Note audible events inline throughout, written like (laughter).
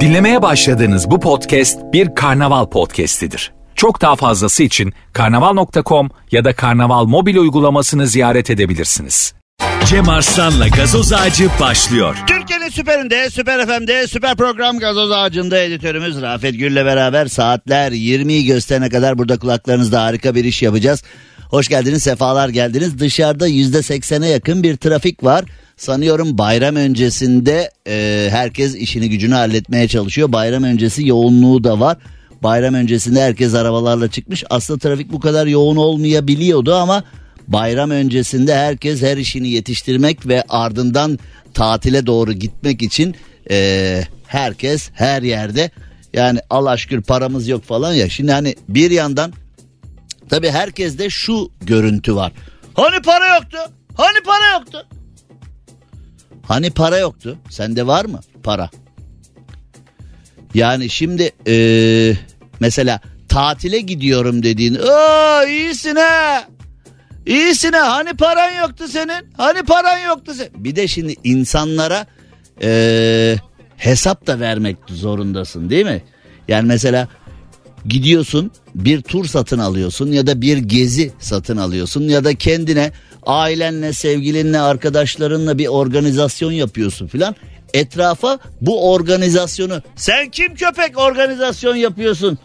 Dinlemeye başladığınız bu podcast bir karnaval podcastidir. Çok daha fazlası için karnaval.com ya da karnaval mobil uygulamasını ziyaret edebilirsiniz. Cem Arslan'la gazoz ağacı başlıyor. Türkiye'nin süperinde, süper FM'de, süper program gazoz ağacında editörümüz Rafet Gül'le beraber saatler 20'yi gösterene kadar burada kulaklarınızda harika bir iş yapacağız. Hoş geldiniz, sefalar geldiniz. Dışarıda %80'e yakın bir trafik var. Sanıyorum bayram öncesinde e, herkes işini gücünü halletmeye çalışıyor. Bayram öncesi yoğunluğu da var. Bayram öncesinde herkes arabalarla çıkmış. Aslında trafik bu kadar yoğun olmayabiliyordu ama bayram öncesinde herkes her işini yetiştirmek ve ardından tatile doğru gitmek için e, herkes her yerde yani Allah şükür paramız yok falan ya. Şimdi hani bir yandan tabi herkeste şu görüntü var. Hani para yoktu? Hani para yoktu? Hani para yoktu? Sende var mı para? Yani şimdi eee, mesela tatile gidiyorum dediğin aa iyisin ha. İyisin ha hani paran yoktu senin hani paran yoktu senin. Bir de şimdi insanlara eee, hesap da vermek zorundasın değil mi? Yani mesela gidiyorsun bir tur satın alıyorsun ya da bir gezi satın alıyorsun ya da kendine ailenle sevgilinle arkadaşlarınla bir organizasyon yapıyorsun filan. Etrafa bu organizasyonu sen kim köpek organizasyon yapıyorsun?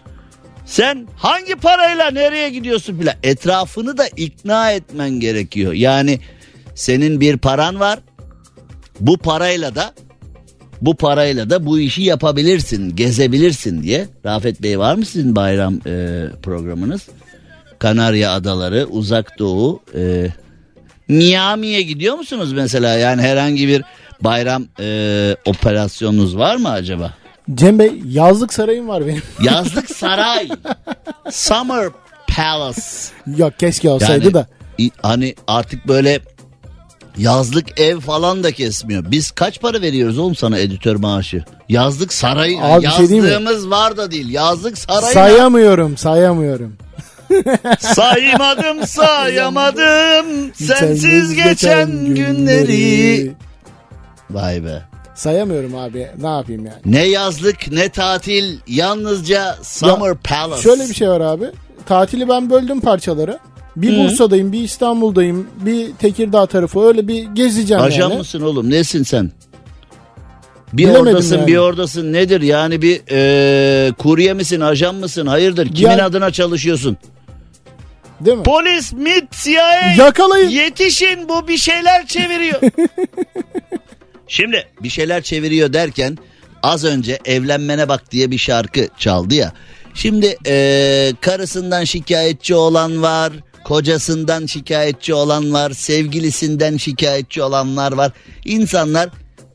Sen hangi parayla nereye gidiyorsun filan? Etrafını da ikna etmen gerekiyor. Yani senin bir paran var. Bu parayla da bu parayla da bu işi yapabilirsin, gezebilirsin diye. Rafet Bey var mı sizin bayram e, programınız? Kanarya Adaları, Uzak Doğu, e, Miami'ye gidiyor musunuz mesela? Yani herhangi bir bayram e, operasyonunuz var mı acaba? Cem Bey yazlık sarayım var benim. (laughs) Yazlık Saray, Summer Palace. Yok keşke olsaydı Yani da. hani artık böyle yazlık ev falan da kesmiyor. Biz kaç para veriyoruz oğlum sana editör maaşı? Yazlık saray Abi şey mi? yazlığımız var da değil. Yazlık saray Sayamıyorum sayamıyorum. (laughs) saymadım sayamadım sensiz geçen günleri. Vay be. Sayamıyorum abi ne yapayım yani. Ne yazlık ne tatil yalnızca Summer Ya, Palace. Şöyle bir şey var abi. Tatili ben böldüm parçalara. Bir Bursa'dayım, bir İstanbul'dayım, bir Tekirdağ tarafı öyle bir gezeceğim Ajan yani. mısın oğlum nesin sen? Bir Bilemedim oradasın yani. bir oradasın nedir yani bir eee kurye misin ajan mısın hayırdır kimin Ya- adına çalışıyorsun? Değil mi? Polis, MIT, CIA Yakalayın. yetişin bu bir şeyler çeviriyor. (laughs) Şimdi bir şeyler çeviriyor derken az önce evlenmene bak diye bir şarkı çaldı ya. Şimdi eee, karısından şikayetçi olan var, kocasından şikayetçi olan var, sevgilisinden şikayetçi olanlar var. İnsanlar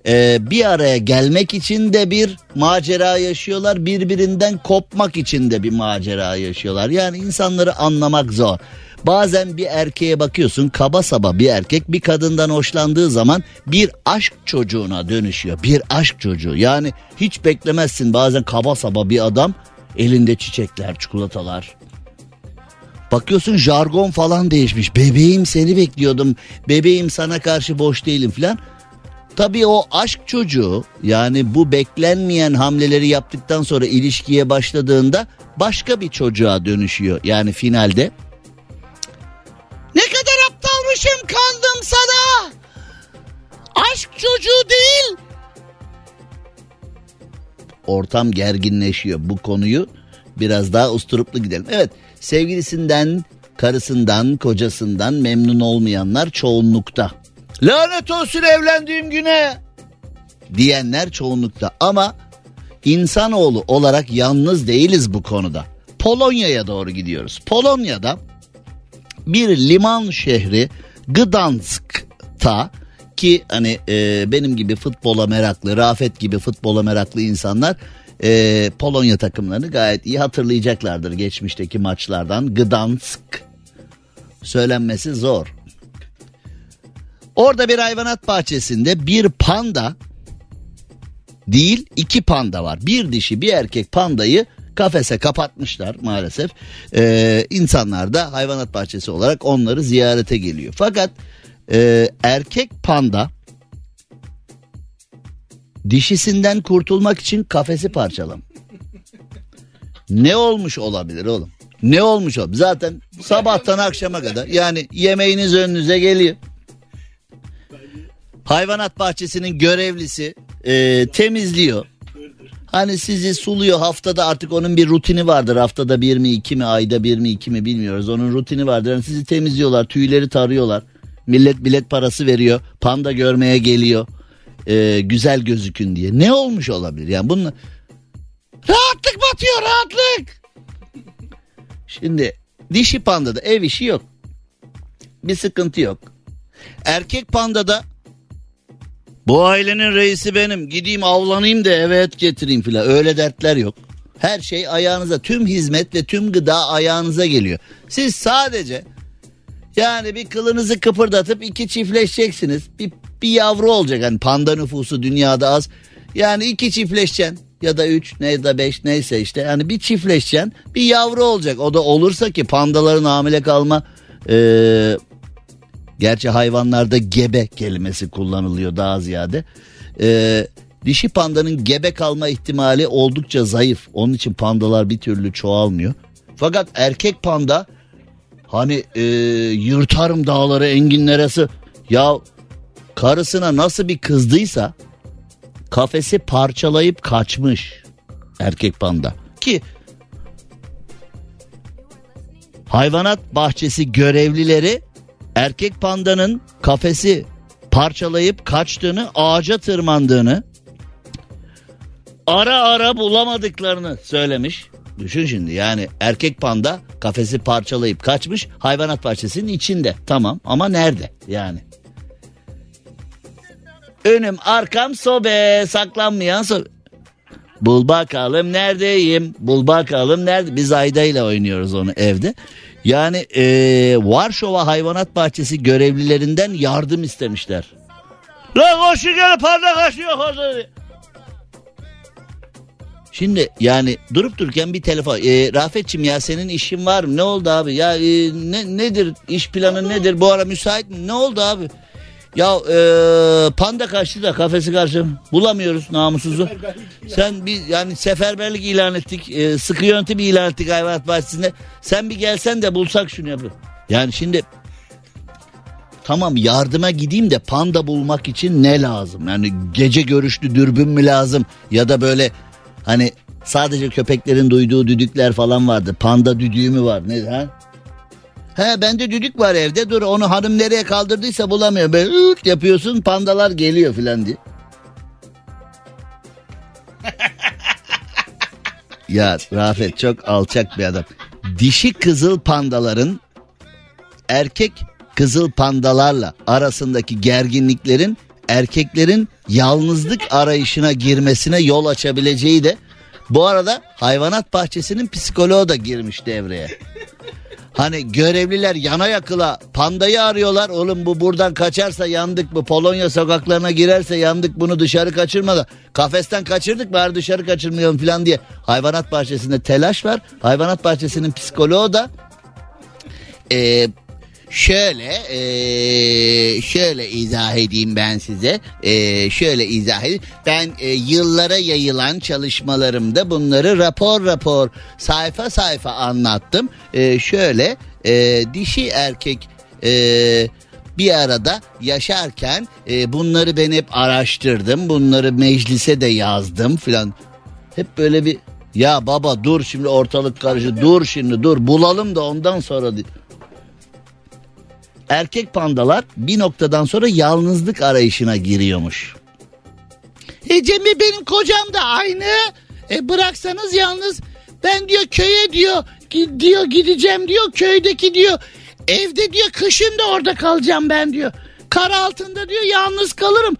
eee, bir araya gelmek için de bir macera yaşıyorlar, birbirinden kopmak için de bir macera yaşıyorlar. Yani insanları anlamak zor. Bazen bir erkeğe bakıyorsun kaba saba bir erkek bir kadından hoşlandığı zaman bir aşk çocuğuna dönüşüyor. Bir aşk çocuğu yani hiç beklemezsin bazen kaba saba bir adam elinde çiçekler çikolatalar. Bakıyorsun jargon falan değişmiş. Bebeğim seni bekliyordum. Bebeğim sana karşı boş değilim falan. Tabii o aşk çocuğu yani bu beklenmeyen hamleleri yaptıktan sonra ilişkiye başladığında başka bir çocuğa dönüşüyor. Yani finalde ne kadar aptalmışım kandım sana. Aşk çocuğu değil. Ortam gerginleşiyor. Bu konuyu biraz daha usturuplu gidelim. Evet sevgilisinden, karısından, kocasından memnun olmayanlar çoğunlukta. Lanet olsun evlendiğim güne diyenler çoğunlukta ama insanoğlu olarak yalnız değiliz bu konuda. Polonya'ya doğru gidiyoruz. Polonya'da bir liman şehri Gdansk'ta ki hani e, benim gibi futbola meraklı, Rafet gibi futbola meraklı insanlar e, Polonya takımlarını gayet iyi hatırlayacaklardır geçmişteki maçlardan. Gdansk söylenmesi zor. Orada bir hayvanat bahçesinde bir panda değil iki panda var. Bir dişi bir erkek pandayı kafese kapatmışlar maalesef. Ee, insanlar da hayvanat bahçesi olarak onları ziyarete geliyor. Fakat e, erkek panda Dişisinden kurtulmak için kafesi parçalam. Ne olmuş olabilir oğlum? Ne olmuş o? Zaten sabahtan akşama kadar yani yemeğiniz önünüze geliyor. Hayvanat bahçesinin görevlisi e, temizliyor. Hani sizi suluyor haftada artık onun bir rutini vardır. Haftada bir mi iki mi ayda bir mi iki mi bilmiyoruz. Onun rutini vardır. Yani sizi temizliyorlar tüyleri tarıyorlar. Millet bilet parası veriyor. Panda görmeye geliyor. E, güzel gözükün diye. Ne olmuş olabilir? Yani bunun rahatlık batıyor rahatlık. Şimdi dişi pandada ev işi yok. Bir sıkıntı yok. Erkek pandada bu ailenin reisi benim. Gideyim avlanayım da eve et getireyim filan. Öyle dertler yok. Her şey ayağınıza, tüm hizmet ve tüm gıda ayağınıza geliyor. Siz sadece yani bir kılınızı kıpırdatıp iki çiftleşeceksiniz. Bir, bir yavru olacak. Hani panda nüfusu dünyada az. Yani iki çiftleşeceksin ya da üç ne da beş neyse işte. Yani bir çiftleşeceksin bir yavru olacak. O da olursa ki pandaların hamile kalma ee, Gerçi hayvanlarda gebe kelimesi kullanılıyor daha ziyade. Ee, dişi pandanın gebe kalma ihtimali oldukça zayıf. Onun için pandalar bir türlü çoğalmıyor. Fakat erkek panda hani e, yırtarım dağları enginlere ya karısına nasıl bir kızdıysa kafesi parçalayıp kaçmış erkek panda ki hayvanat bahçesi görevlileri erkek pandanın kafesi parçalayıp kaçtığını, ağaca tırmandığını, ara ara bulamadıklarını söylemiş. Düşün şimdi yani erkek panda kafesi parçalayıp kaçmış hayvanat bahçesinin içinde. Tamam ama nerede yani? Önüm arkam sobe saklanmayan sobe. Bul bakalım neredeyim? Bul bakalım nerede? Biz Ayda ile oynuyoruz onu evde. Yani e, Varşova Hayvanat Bahçesi görevlilerinden yardım istemişler. Lan koşun gel panda kaçıyor orada. Şimdi yani durup dururken bir telefon. E, Rafetçim ya senin işin var mı? Ne oldu abi? Ya e, ne, nedir iş planın nedir? Bu ara müsait mi? Ne oldu abi? Ya e, panda kaçtı da kafesi karşı bulamıyoruz namussuzu. Sen bir yani seferberlik ilan ettik. E, sıkı yöntem ilan ettik hayvanat bahçesinde. Sen bir gelsen de bulsak şunu yapın. Yani şimdi tamam yardıma gideyim de panda bulmak için ne lazım? Yani gece görüşlü dürbün mü lazım? Ya da böyle hani sadece köpeklerin duyduğu düdükler falan vardı. Panda düdüğü mü var? Ne ha? He bende düdük var evde dur onu hanım nereye kaldırdıysa bulamıyor. Böyle ııt yapıyorsun pandalar geliyor filan diye. (laughs) ya Rafet çok alçak bir adam. Dişi kızıl pandaların erkek kızıl pandalarla arasındaki gerginliklerin erkeklerin yalnızlık arayışına girmesine yol açabileceği de bu arada hayvanat bahçesinin psikoloğu da girmiş devreye. (laughs) Hani görevliler yana yakıla pandayı arıyorlar. Oğlum bu buradan kaçarsa yandık bu Polonya sokaklarına girerse yandık bunu dışarı kaçırma da kafesten kaçırdık bari dışarı kaçırmayalım falan diye. Hayvanat bahçesinde telaş var. Hayvanat bahçesinin psikoloğu da e, Şöyle e, şöyle izah edeyim ben size. E, şöyle izah edeyim. Ben e, yıllara yayılan çalışmalarımda bunları rapor rapor sayfa sayfa anlattım. E, şöyle e, dişi erkek e, bir arada yaşarken e, bunları ben hep araştırdım. Bunları meclise de yazdım filan. Hep böyle bir ya baba dur şimdi ortalık karıştı dur şimdi dur bulalım da ondan sonra erkek pandalar bir noktadan sonra yalnızlık arayışına giriyormuş. E Cemil benim kocam da aynı. E bıraksanız yalnız ben diyor köye diyor diyor gideceğim diyor köydeki diyor evde diyor kışın da orada kalacağım ben diyor. Kar altında diyor yalnız kalırım.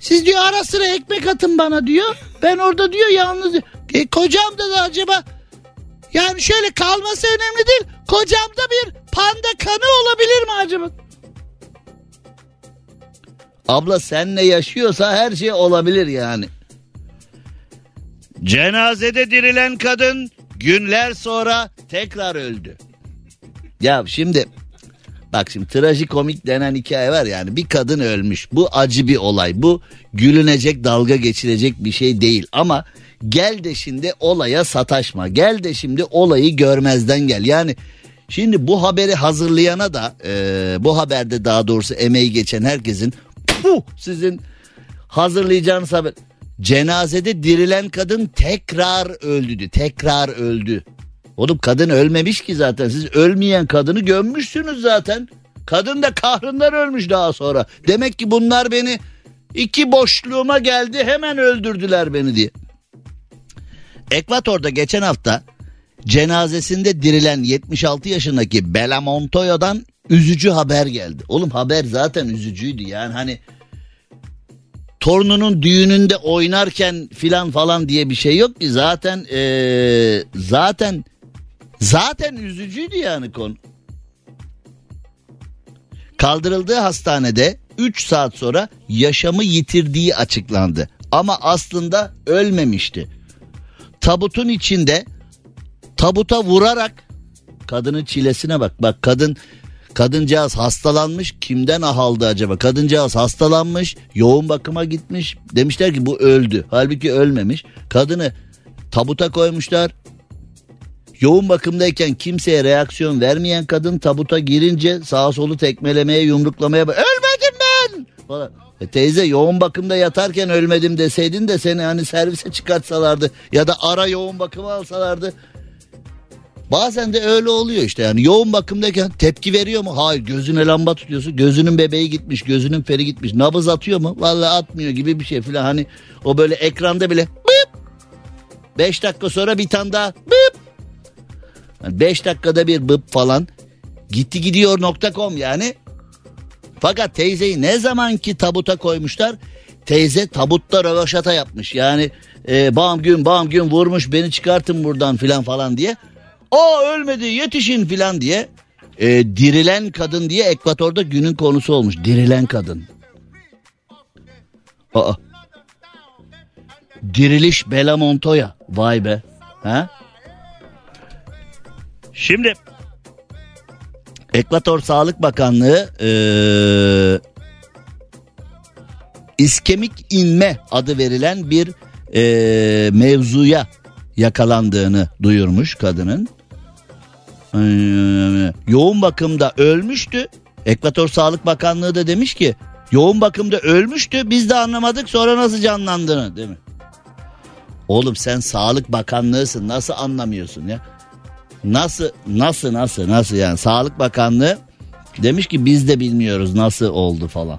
Siz diyor ara sıra ekmek atın bana diyor. Ben orada diyor yalnız. E, kocam da, da acaba yani şöyle kalması önemli değil. Kocamda bir panda kanı olabilir mi acaba? Abla senle yaşıyorsa her şey olabilir yani. Cenazede dirilen kadın günler sonra tekrar öldü. Ya şimdi Bak şimdi trajikomik denen hikaye var yani bir kadın ölmüş. Bu acı bir olay. Bu gülünecek dalga geçilecek bir şey değil. Ama gel de şimdi olaya sataşma. Gel de şimdi olayı görmezden gel. Yani şimdi bu haberi hazırlayana da e, bu haberde daha doğrusu emeği geçen herkesin puh, sizin hazırlayacağınız haber. Cenazede dirilen kadın tekrar öldü. Tekrar öldü. Oğlum kadın ölmemiş ki zaten. Siz ölmeyen kadını gömmüşsünüz zaten. Kadın da kahrından ölmüş daha sonra. Demek ki bunlar beni iki boşluğuma geldi hemen öldürdüler beni diye. Ekvator'da geçen hafta cenazesinde dirilen 76 yaşındaki Bela Montoya'dan üzücü haber geldi. Oğlum haber zaten üzücüydü yani hani torununun düğününde oynarken filan falan diye bir şey yok ki zaten ee, zaten zaten üzücüydü yani konu. Kaldırıldığı hastanede 3 saat sonra yaşamı yitirdiği açıklandı. Ama aslında ölmemişti. Tabutun içinde tabuta vurarak kadının çilesine bak. Bak kadın Kadıncağız hastalanmış kimden ah aldı acaba? Kadıncağız hastalanmış yoğun bakıma gitmiş demişler ki bu öldü. Halbuki ölmemiş. Kadını tabuta koymuşlar. Yoğun bakımdayken kimseye reaksiyon vermeyen kadın tabuta girince sağa solu tekmelemeye yumruklamaya ölmedim ben falan. E teyze yoğun bakımda yatarken ölmedim deseydin de seni hani servise çıkartsalardı ya da ara yoğun bakıma alsalardı Bazen de öyle oluyor işte yani yoğun bakımdayken tepki veriyor mu? Hayır gözüne lamba tutuyorsun. Gözünün bebeği gitmiş, gözünün feri gitmiş. Nabız atıyor mu? Vallahi atmıyor gibi bir şey filan. Hani o böyle ekranda bile bıp. Beş dakika sonra bir tane daha bıp. Yani beş dakikada bir bıp falan. Gitti gidiyor nokta.com yani. Fakat teyzeyi ne zamanki tabuta koymuşlar teyze tabutta rövaşata yapmış. Yani e, bam gün bam gün vurmuş beni çıkartın buradan filan falan diye. O ölmedi yetişin filan diye e, dirilen kadın diye Ekvator'da günün konusu olmuş. Dirilen kadın. Aa. Diriliş Bela Montoya. Vay be. Ha? Şimdi Ekvator Sağlık Bakanlığı e, iskemik inme adı verilen bir e, mevzuya yakalandığını duyurmuş kadının. Yoğun bakımda ölmüştü. Ekvator Sağlık Bakanlığı da demiş ki yoğun bakımda ölmüştü biz de anlamadık sonra nasıl canlandığını değil mi? Oğlum sen Sağlık Bakanlığısın nasıl anlamıyorsun ya? Nasıl nasıl nasıl nasıl yani Sağlık Bakanlığı demiş ki biz de bilmiyoruz nasıl oldu falan.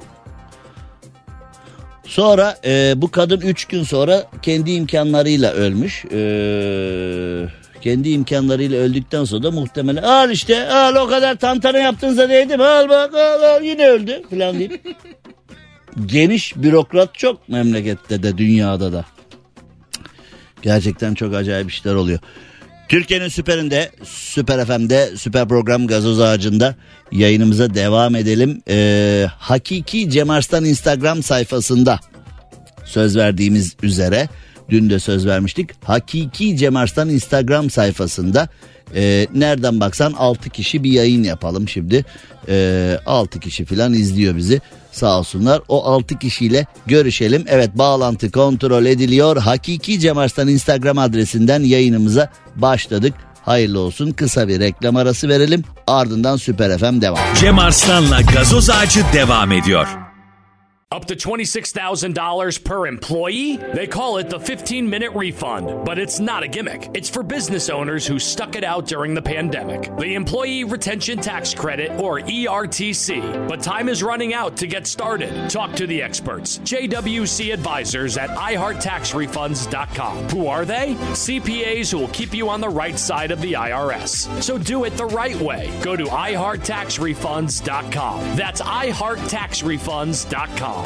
Sonra e, bu kadın 3 gün sonra kendi imkanlarıyla ölmüş. Eee kendi imkanlarıyla öldükten sonra da muhtemelen al işte al o kadar tantana yaptığınızda değdim al bak al, al yine öldü falan deyip. (laughs) Geniş bürokrat çok memlekette de dünyada da. Gerçekten çok acayip işler oluyor. Türkiye'nin süperinde, Süper FM'de, Süper Program Gazoz Ağacı'nda yayınımıza devam edelim. Ee, Hakiki Cem Arslan Instagram sayfasında söz verdiğimiz üzere Dün de söz vermiştik. Hakiki Cem Arslan Instagram sayfasında e, nereden baksan 6 kişi bir yayın yapalım şimdi. E, 6 kişi falan izliyor bizi sağ olsunlar. O 6 kişiyle görüşelim. Evet bağlantı kontrol ediliyor. Hakiki Cem Arslan Instagram adresinden yayınımıza başladık. Hayırlı olsun kısa bir reklam arası verelim ardından Süper FM devam. Cem Arslan'la gazoz ağacı devam ediyor. Up to $26,000 per employee? They call it the 15 minute refund, but it's not a gimmick. It's for business owners who stuck it out during the pandemic. The Employee Retention Tax Credit, or ERTC. But time is running out to get started. Talk to the experts. JWC advisors at iHeartTaxRefunds.com. Who are they? CPAs who will keep you on the right side of the IRS. So do it the right way. Go to iHeartTaxRefunds.com. That's iHeartTaxRefunds.com.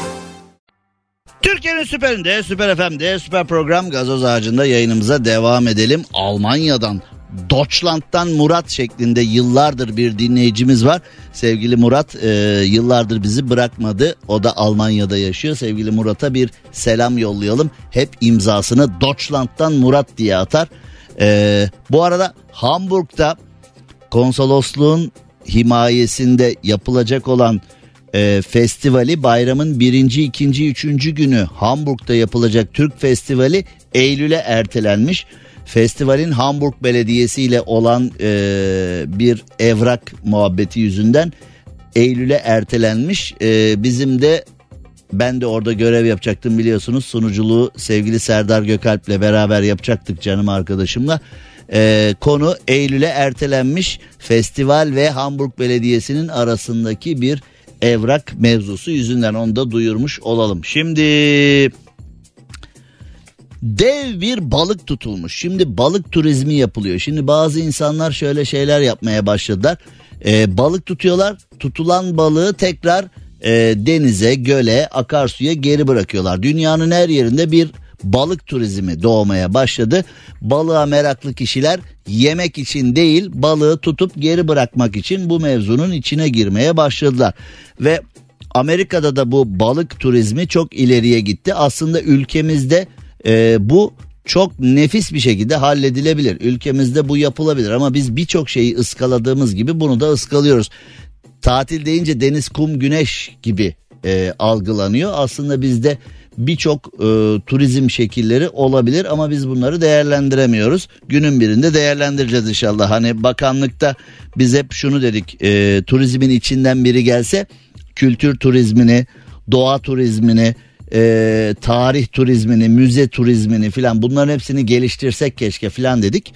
Türkiye'nin süperinde, süper FM'de, süper program gazoz ağacında yayınımıza devam edelim. Almanya'dan, Deutschland'dan Murat şeklinde yıllardır bir dinleyicimiz var. Sevgili Murat e, yıllardır bizi bırakmadı. O da Almanya'da yaşıyor. Sevgili Murat'a bir selam yollayalım. Hep imzasını Deutschland'dan Murat diye atar. E, bu arada Hamburg'da konsolosluğun himayesinde yapılacak olan e, festivali bayramın birinci, ikinci, üçüncü günü Hamburg'da yapılacak Türk Festivali Eylül'e ertelenmiş. Festivalin Hamburg Belediyesi ile olan e, bir evrak muhabbeti yüzünden Eylül'e ertelenmiş. E, bizim de ben de orada görev yapacaktım biliyorsunuz. Sunuculuğu sevgili Serdar Gökalp'le beraber yapacaktık canım arkadaşımla. Ee, konu Eylül'e ertelenmiş festival ve Hamburg Belediyesi'nin arasındaki bir evrak mevzusu yüzünden onu da duyurmuş olalım. Şimdi dev bir balık tutulmuş. Şimdi balık turizmi yapılıyor. Şimdi bazı insanlar şöyle şeyler yapmaya başladılar. Ee, balık tutuyorlar. Tutulan balığı tekrar e, denize, göle, akarsuya geri bırakıyorlar. Dünyanın her yerinde bir balık turizmi doğmaya başladı. Balığa meraklı kişiler yemek için değil balığı tutup geri bırakmak için bu mevzunun içine girmeye başladılar. Ve Amerika'da da bu balık turizmi çok ileriye gitti. Aslında ülkemizde e, bu çok nefis bir şekilde halledilebilir. Ülkemizde bu yapılabilir ama biz birçok şeyi ıskaladığımız gibi bunu da ıskalıyoruz. Tatil deyince deniz, kum, güneş gibi e, algılanıyor. Aslında bizde birçok e, turizm şekilleri olabilir ama biz bunları değerlendiremiyoruz. Günün birinde değerlendireceğiz inşallah. Hani bakanlıkta biz hep şunu dedik e, turizmin içinden biri gelse kültür turizmini, doğa turizmini, e, tarih turizmini, müze turizmini filan bunların hepsini geliştirsek keşke filan dedik.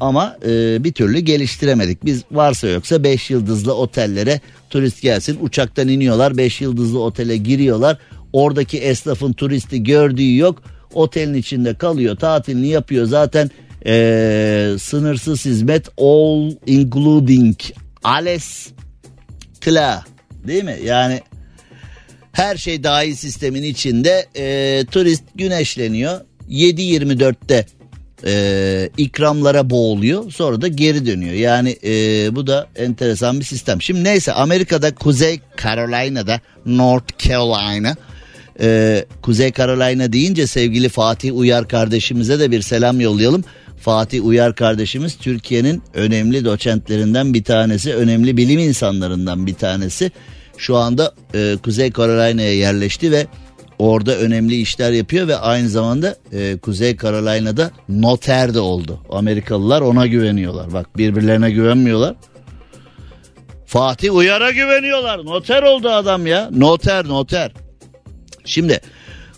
Ama e, bir türlü geliştiremedik. Biz varsa yoksa 5 yıldızlı otellere turist gelsin. Uçaktan iniyorlar 5 yıldızlı otele giriyorlar. Oradaki esnafın turisti gördüğü yok. Otelin içinde kalıyor tatilini yapıyor. Zaten e, sınırsız hizmet all including alles kla değil mi? Yani her şey dahil sistemin içinde e, turist güneşleniyor. 7-24'te e, ikramlara boğuluyor sonra da geri dönüyor. Yani e, bu da enteresan bir sistem. Şimdi neyse Amerika'da Kuzey Carolina'da North Carolina e, Kuzey Carolina deyince sevgili Fatih Uyar kardeşimize de bir selam yollayalım. Fatih Uyar kardeşimiz Türkiye'nin önemli doçentlerinden bir tanesi, önemli bilim insanlarından bir tanesi. Şu anda e, Kuzey Carolina'ya yerleşti ve orada önemli işler yapıyor ve aynı zamanda e, Kuzey Carolina'da noter de oldu. Amerikalılar ona güveniyorlar. Bak birbirlerine güvenmiyorlar. Fatih Uyar'a güveniyorlar. Noter oldu adam ya. Noter noter. Şimdi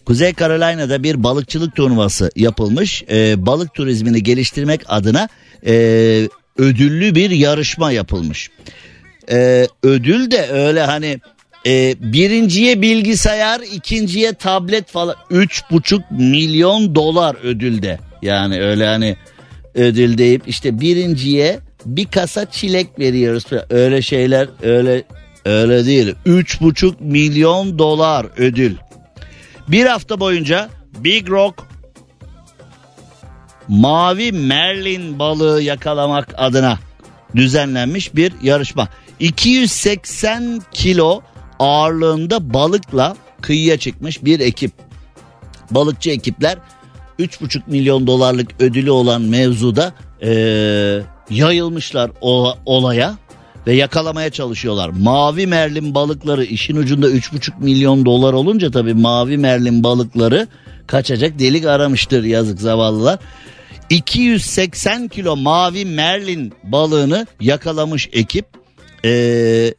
Kuzey Carolina'da bir balıkçılık turnuvası yapılmış. E, balık turizmini geliştirmek adına e, ödüllü bir yarışma yapılmış. E, ödül de öyle hani e, birinciye bilgisayar, ikinciye tablet falan. Üç buçuk milyon dolar ödülde. Yani öyle hani ödül deyip işte birinciye bir kasa çilek veriyoruz. Öyle şeyler öyle öyle değil. Üç buçuk milyon dolar ödül. Bir hafta boyunca Big Rock mavi merlin balığı yakalamak adına düzenlenmiş bir yarışma. 280 kilo ağırlığında balıkla kıyıya çıkmış bir ekip. Balıkçı ekipler 3,5 milyon dolarlık ödülü olan mevzuda ee, yayılmışlar o, olaya ve yakalamaya çalışıyorlar. Mavi merlin balıkları işin ucunda 3,5 milyon dolar olunca tabii mavi merlin balıkları kaçacak delik aramıştır yazık zavallılar. 280 kilo mavi merlin balığını yakalamış ekip. Ee,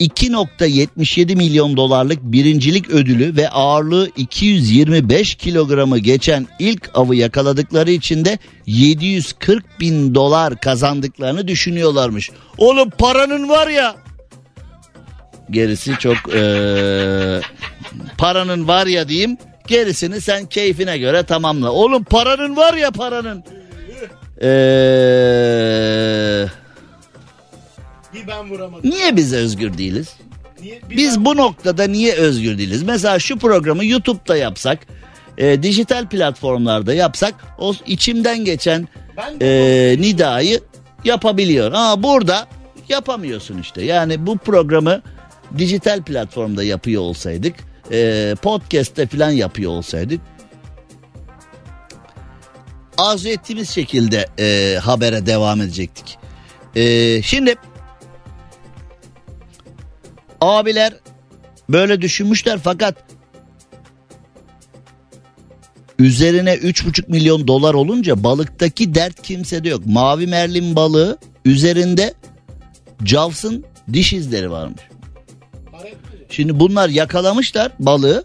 2.77 milyon dolarlık birincilik ödülü ve ağırlığı 225 kilogramı geçen ilk avı yakaladıkları için de 740 bin dolar kazandıklarını düşünüyorlarmış. Oğlum paranın var ya. Gerisi çok ee, paranın var ya diyeyim. Gerisini sen keyfine göre tamamla. Oğlum paranın var ya paranın. Eee Bir ben vuramadım. Niye biz özgür değiliz? Niye? Bir Biz bu noktada niye özgür değiliz? Mesela şu programı YouTube'da yapsak, e, dijital platformlarda yapsak o içimden geçen Ben e, nidayı yapabiliyor. Ama burada yapamıyorsun işte. Yani bu programı dijital platformda yapıyor olsaydık, e, podcast'te falan yapıyor olsaydık arzu ettiğimiz şekilde e, habere devam edecektik. E, şimdi Abiler böyle düşünmüşler fakat üzerine 3,5 milyon dolar olunca balıktaki dert kimsede yok. Mavi merlin balığı üzerinde Jaws'ın diş izleri varmış. Şimdi bunlar yakalamışlar balığı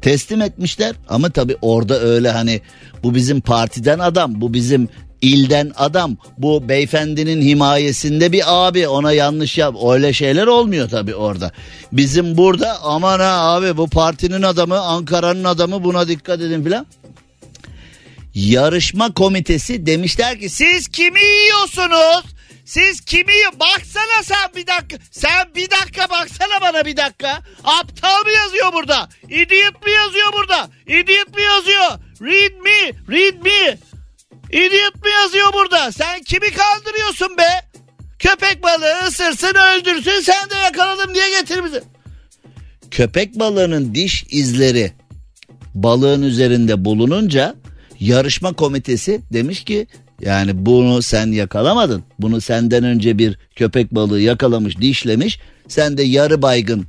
teslim etmişler ama tabi orada öyle hani bu bizim partiden adam bu bizim ilden adam bu beyefendinin himayesinde bir abi ona yanlış yap öyle şeyler olmuyor tabi orada. Bizim burada aman ha abi bu partinin adamı Ankara'nın adamı buna dikkat edin filan. Yarışma komitesi demişler ki siz kimi yiyorsunuz? Siz kimi? Baksana sen bir dakika. Sen bir dakika baksana bana bir dakika. Aptal mı yazıyor burada? Idiot mu yazıyor burada? Idiot mu yazıyor? Read me, read me. Idiot mu yazıyor burada? Sen kimi kandırıyorsun be? Köpek balığı ısırsın öldürsün sen de yakaladım diye getir bizi. Köpek balığının diş izleri balığın üzerinde bulununca yarışma komitesi demiş ki yani bunu sen yakalamadın. Bunu senden önce bir köpek balığı yakalamış, dişlemiş. Sen de yarı baygın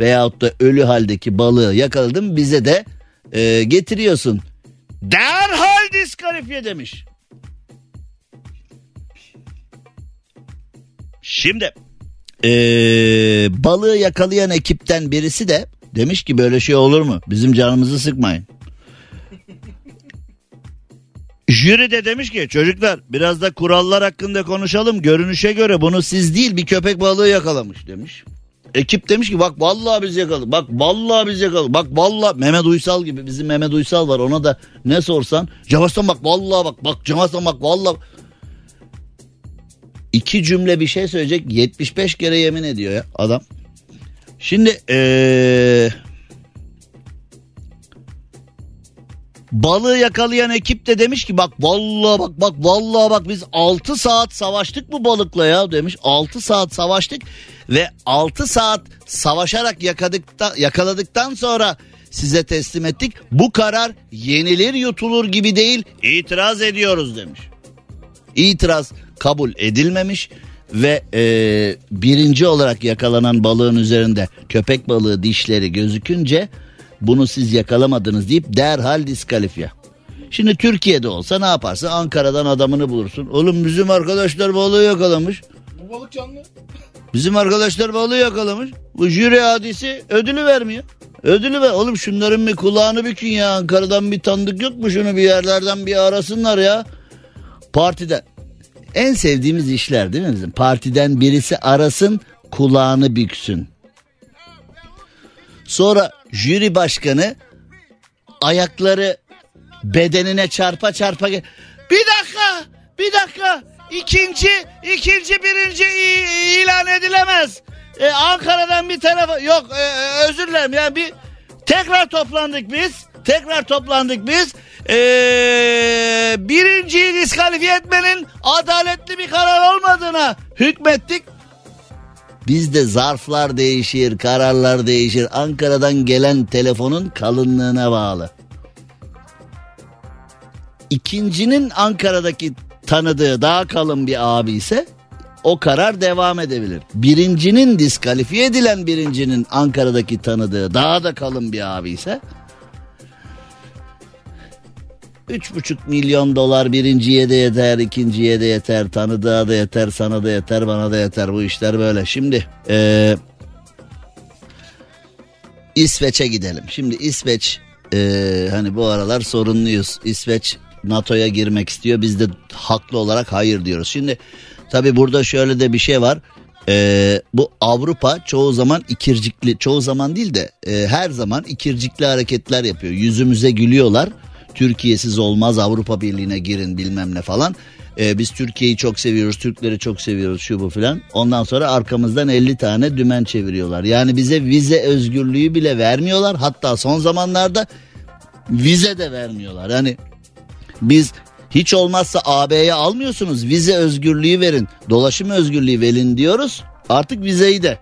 veyahut da ölü haldeki balığı yakaladın bize de e, getiriyorsun. Derhal diskalifiye demiş. Şimdi e, balığı yakalayan ekipten birisi de demiş ki böyle şey olur mu? Bizim canımızı sıkmayın. Jüri de demiş ki çocuklar biraz da kurallar hakkında konuşalım. Görünüşe göre bunu siz değil bir köpek balığı yakalamış demiş. Ekip demiş ki bak vallahi biz yakaladık. Bak vallahi biz yakaladık. Bak vallahi Mehmet Uysal gibi bizim Mehmet Uysal var ona da ne sorsan. Cevastan bak vallahi bak bak Cevastan bak vallahi. İki cümle bir şey söyleyecek 75 kere yemin ediyor ya adam. Şimdi ee, Balığı yakalayan ekip de demiş ki bak vallahi bak bak vallahi bak biz 6 saat savaştık bu balıkla ya demiş. 6 saat savaştık ve 6 saat savaşarak yakaladıktan, yakaladıktan sonra size teslim ettik. Bu karar yenilir yutulur gibi değil itiraz ediyoruz demiş. İtiraz kabul edilmemiş ve e, birinci olarak yakalanan balığın üzerinde köpek balığı dişleri gözükünce bunu siz yakalamadınız deyip derhal diskalifiye. Şimdi Türkiye'de olsa ne yaparsın? Ankara'dan adamını bulursun. Oğlum bizim arkadaşlar balığı yakalamış. Bu balık canlı. Bizim arkadaşlar balığı yakalamış. Bu jüri hadisi ödülü vermiyor. Ödülü ver. Oğlum şunların bir kulağını bükün ya. Ankara'dan bir tanıdık yok mu? Şunu bir yerlerden bir arasınlar ya. Partiden. En sevdiğimiz işler değil mi bizim? Partiden birisi arasın kulağını büksün. Sonra jüri başkanı ayakları bedenine çarpa çarpa bir dakika bir dakika. İkinci ikinci birinci ilan edilemez. Ee, Ankara'dan bir telefon yok e, e, özür dilerim yani bir tekrar toplandık biz. Tekrar toplandık biz. Ee, birinciyi diskalifiye etmenin adaletli bir karar olmadığına hükmettik Bizde zarflar değişir, kararlar değişir. Ankara'dan gelen telefonun kalınlığına bağlı. İkincinin Ankara'daki tanıdığı daha kalın bir abi ise o karar devam edebilir. Birincinin diskalifiye edilen birincinin Ankara'daki tanıdığı daha da kalın bir abi ise 3,5 milyon dolar birinciye de yeter, ikinciye de yeter, tanıdığa da yeter, sana da yeter, bana da yeter. Bu işler böyle. Şimdi ee, İsveç'e gidelim. Şimdi İsveç ee, hani bu aralar sorunluyuz. İsveç NATO'ya girmek istiyor. Biz de haklı olarak hayır diyoruz. Şimdi tabi burada şöyle de bir şey var. Ee, bu Avrupa çoğu zaman ikircikli, çoğu zaman değil de e, her zaman ikircikli hareketler yapıyor. Yüzümüze gülüyorlar Türkiye'siz olmaz Avrupa Birliği'ne girin bilmem ne falan. Ee, biz Türkiye'yi çok seviyoruz, Türkleri çok seviyoruz şu bu filan. Ondan sonra arkamızdan 50 tane dümen çeviriyorlar. Yani bize vize özgürlüğü bile vermiyorlar. Hatta son zamanlarda vize de vermiyorlar. Yani biz hiç olmazsa AB'ye almıyorsunuz vize özgürlüğü verin, dolaşım özgürlüğü verin diyoruz. Artık vizeyi de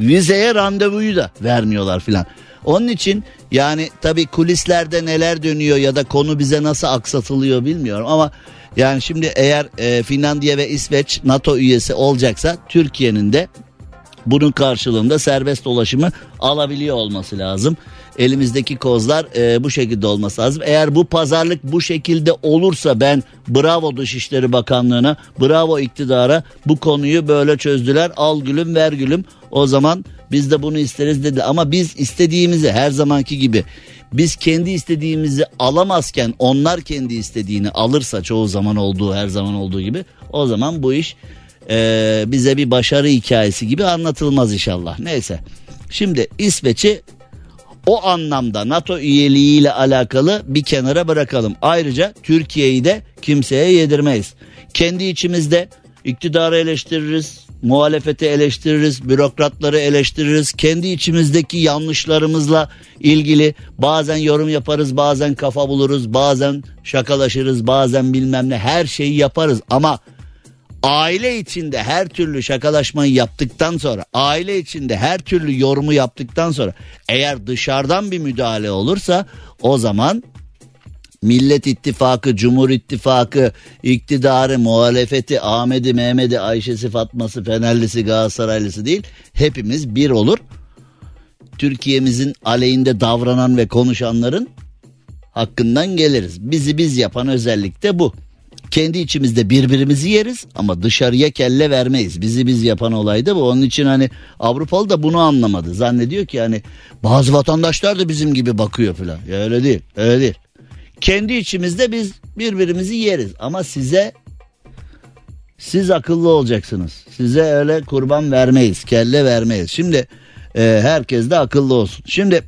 vizeye randevuyu da vermiyorlar filan. Onun için yani tabii kulislerde neler dönüyor ya da konu bize nasıl aksatılıyor bilmiyorum ama yani şimdi eğer e, Finlandiya ve İsveç NATO üyesi olacaksa Türkiye'nin de bunun karşılığında serbest dolaşımı alabiliyor olması lazım. Elimizdeki kozlar e, bu şekilde olması lazım. Eğer bu pazarlık bu şekilde olursa ben bravo Dışişleri Bakanlığı'na, bravo iktidara bu konuyu böyle çözdüler. Al gülüm ver gülüm. O zaman biz de bunu isteriz dedi. Ama biz istediğimizi her zamanki gibi biz kendi istediğimizi alamazken onlar kendi istediğini alırsa çoğu zaman olduğu her zaman olduğu gibi o zaman bu iş e, bize bir başarı hikayesi gibi anlatılmaz inşallah. Neyse şimdi İsveç'i o anlamda NATO üyeliğiyle alakalı bir kenara bırakalım. Ayrıca Türkiye'yi de kimseye yedirmeyiz. Kendi içimizde iktidarı eleştiririz, muhalefeti eleştiririz, bürokratları eleştiririz. Kendi içimizdeki yanlışlarımızla ilgili bazen yorum yaparız, bazen kafa buluruz, bazen şakalaşırız, bazen bilmem ne her şeyi yaparız ama aile içinde her türlü şakalaşmayı yaptıktan sonra, aile içinde her türlü yorumu yaptıktan sonra eğer dışarıdan bir müdahale olursa o zaman Millet İttifakı, Cumhur İttifakı, iktidarı, muhalefeti, Ahmet'i, Mehmet'i, Ayşe'si, Fatma'sı, Fenerlisi, Galatasaraylısı değil. Hepimiz bir olur. Türkiye'mizin aleyhinde davranan ve konuşanların hakkından geliriz. Bizi biz yapan özellik de bu. Kendi içimizde birbirimizi yeriz ama dışarıya kelle vermeyiz. Bizi biz yapan olay da bu. Onun için hani Avrupalı da bunu anlamadı. Zannediyor ki hani bazı vatandaşlar da bizim gibi bakıyor falan. Ya öyle değil. Öyle değil. Kendi içimizde biz birbirimizi yeriz ama size siz akıllı olacaksınız. Size öyle kurban vermeyiz, kelle vermeyiz. Şimdi e, herkes de akıllı olsun. Şimdi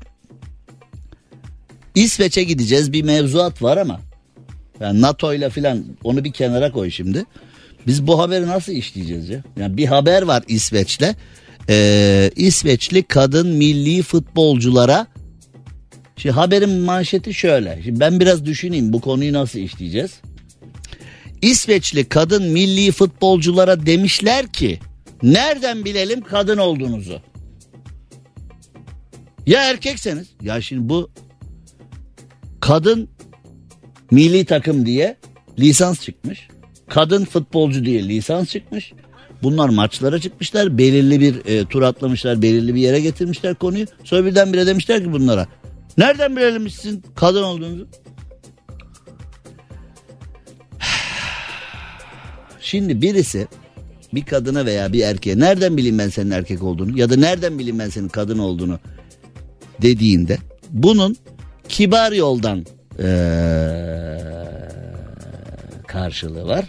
İsveç'e gideceğiz bir mevzuat var ama yani NATO ile filan onu bir kenara koy şimdi. Biz bu haberi nasıl işleyeceğiz ya? Yani bir haber var İsveç'le. Ee, İsveçli kadın milli futbolculara Şimdi haberin manşeti şöyle. Şimdi ben biraz düşüneyim bu konuyu nasıl işleyeceğiz. İsveçli kadın milli futbolculara demişler ki nereden bilelim kadın olduğunuzu? Ya erkekseniz ya şimdi bu kadın milli takım diye lisans çıkmış. Kadın futbolcu diye lisans çıkmış. Bunlar maçlara çıkmışlar. Belirli bir e, tur atlamışlar. Belirli bir yere getirmişler konuyu. Sonra birdenbire demişler ki bunlara. Nereden bilelim sizin kadın olduğunuzu? Şimdi birisi bir kadına veya bir erkeğe nereden bileyim ben senin erkek olduğunu ya da nereden bileyim ben senin kadın olduğunu dediğinde bunun kibar yoldan ee, karşılığı var.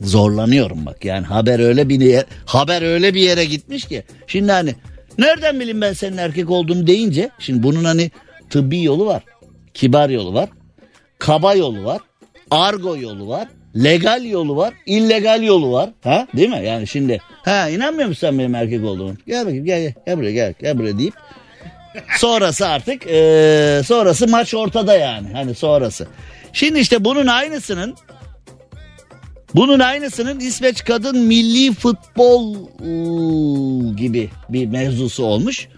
Zorlanıyorum bak yani haber öyle bir yere, haber öyle bir yere gitmiş ki. Şimdi hani nereden bileyim ben senin erkek olduğunu deyince şimdi bunun hani tıbbi yolu var. Kibar yolu var. Kaba yolu var. Argo yolu var. Legal yolu var. illegal yolu var. Ha değil mi? Yani şimdi ha inanmıyor musun sen benim erkek olduğumu? Gel bakayım gel gel, gel buraya gel gel buraya deyip sonrası artık e, sonrası maç ortada yani. Hani sonrası. Şimdi işte bunun aynısının bunun aynısının İsveç kadın milli futbol ıı, gibi bir mevzusu olmuş.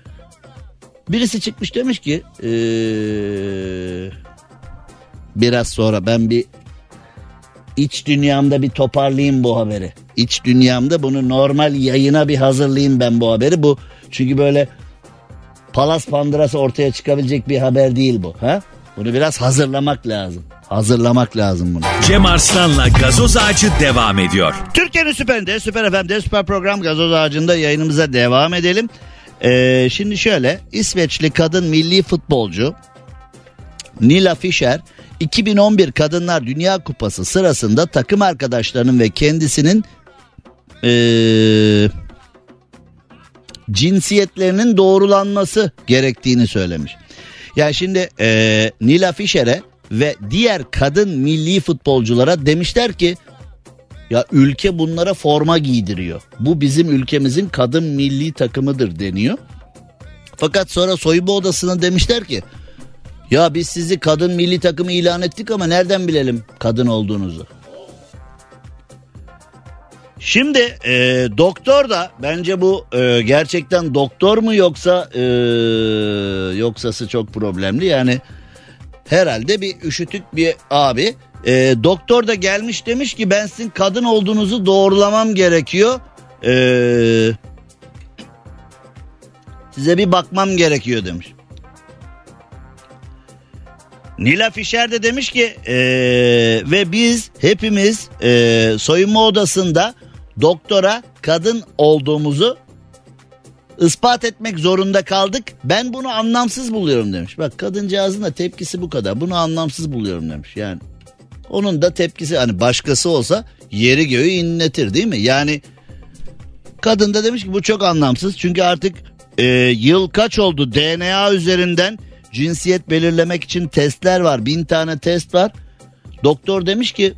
Birisi çıkmış demiş ki ee, biraz sonra ben bir iç dünyamda bir toparlayayım bu haberi. İç dünyamda bunu normal yayına bir hazırlayayım ben bu haberi. Bu çünkü böyle palas pandırası ortaya çıkabilecek bir haber değil bu. Ha? Bunu biraz hazırlamak lazım. Hazırlamak lazım bunu. Cem Arslan'la gazoz ağacı devam ediyor. Türkiye'nin süperinde, süper FM'de, süper program gazoz ağacında yayınımıza devam edelim. Ee, şimdi şöyle İsveçli kadın milli futbolcu Nila Fischer 2011 Kadınlar Dünya Kupası sırasında takım arkadaşlarının ve kendisinin ee, cinsiyetlerinin doğrulanması gerektiğini söylemiş. Yani şimdi ee, Nila Fischer'e ve diğer kadın milli futbolculara demişler ki ya ülke bunlara forma giydiriyor. Bu bizim ülkemizin kadın milli takımıdır deniyor. Fakat sonra soyunma odasına demişler ki ya biz sizi kadın milli takımı ilan ettik ama nereden bilelim kadın olduğunuzu? Şimdi e, doktor da bence bu e, gerçekten doktor mu yoksa e, yoksası çok problemli yani herhalde bir üşütük bir abi e, doktor da gelmiş demiş ki ben sizin kadın olduğunuzu doğrulamam gerekiyor. E, Size bir bakmam gerekiyor demiş. Nila Fischer de demiş ki eee, ve biz hepimiz eee, soyunma odasında doktora kadın olduğumuzu ispat etmek zorunda kaldık. Ben bunu anlamsız buluyorum demiş. Bak kadıncağızın da tepkisi bu kadar. Bunu anlamsız buluyorum demiş. Yani onun da tepkisi hani başkası olsa yeri göğü inletir değil mi? Yani kadın da demiş ki bu çok anlamsız. Çünkü artık e, yıl kaç oldu DNA üzerinden cinsiyet belirlemek için testler var. Bin tane test var. Doktor demiş ki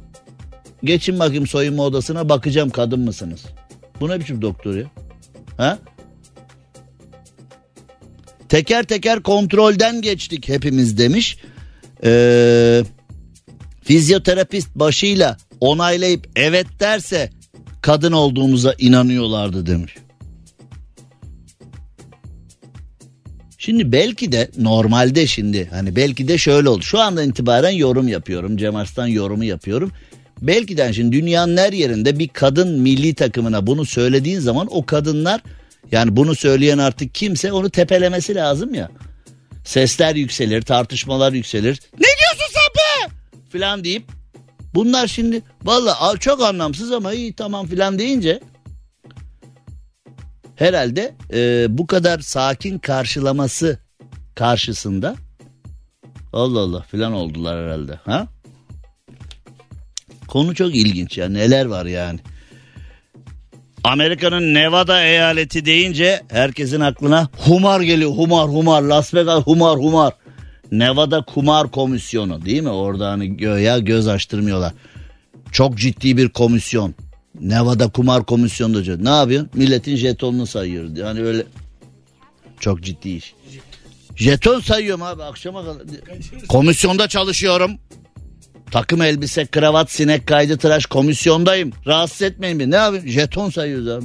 geçin bakayım soyunma odasına bakacağım kadın mısınız? Bu ne biçim doktor ya? Ha? Teker teker kontrolden geçtik hepimiz demiş. Ee, fizyoterapist başıyla onaylayıp evet derse kadın olduğumuza inanıyorlardı demiş. Şimdi belki de normalde şimdi hani belki de şöyle oldu. Şu andan itibaren yorum yapıyorum. Cem Arslan yorumu yapıyorum. Belki de şimdi dünyanın her yerinde bir kadın milli takımına bunu söylediğin zaman o kadınlar yani bunu söyleyen artık kimse onu tepelemesi lazım ya. Sesler yükselir, tartışmalar yükselir. Ne diyorsun sen be? Filan deyip bunlar şimdi valla çok anlamsız ama iyi tamam filan deyince herhalde e, bu kadar sakin karşılaması karşısında Allah Allah filan oldular herhalde. Ha? Konu çok ilginç ya neler var yani. Amerika'nın Nevada eyaleti deyince herkesin aklına humar geliyor. Humar humar Las Vegas humar humar. Nevada Kumar Komisyonu değil mi? Orada hani göya göz açtırmıyorlar. Çok ciddi bir komisyon. Nevada Kumar Komisyonu diyor. Ne yapıyor? Milletin jetonunu sayıyor. Yani öyle çok ciddi iş. Jeton sayıyorum abi akşama kadar. Komisyonda çalışıyorum. Takım elbise, kravat, sinek kaydı, tıraş komisyondayım. Rahatsız etmeyin beni. Ne yapayım? Jeton sayıyoruz abi.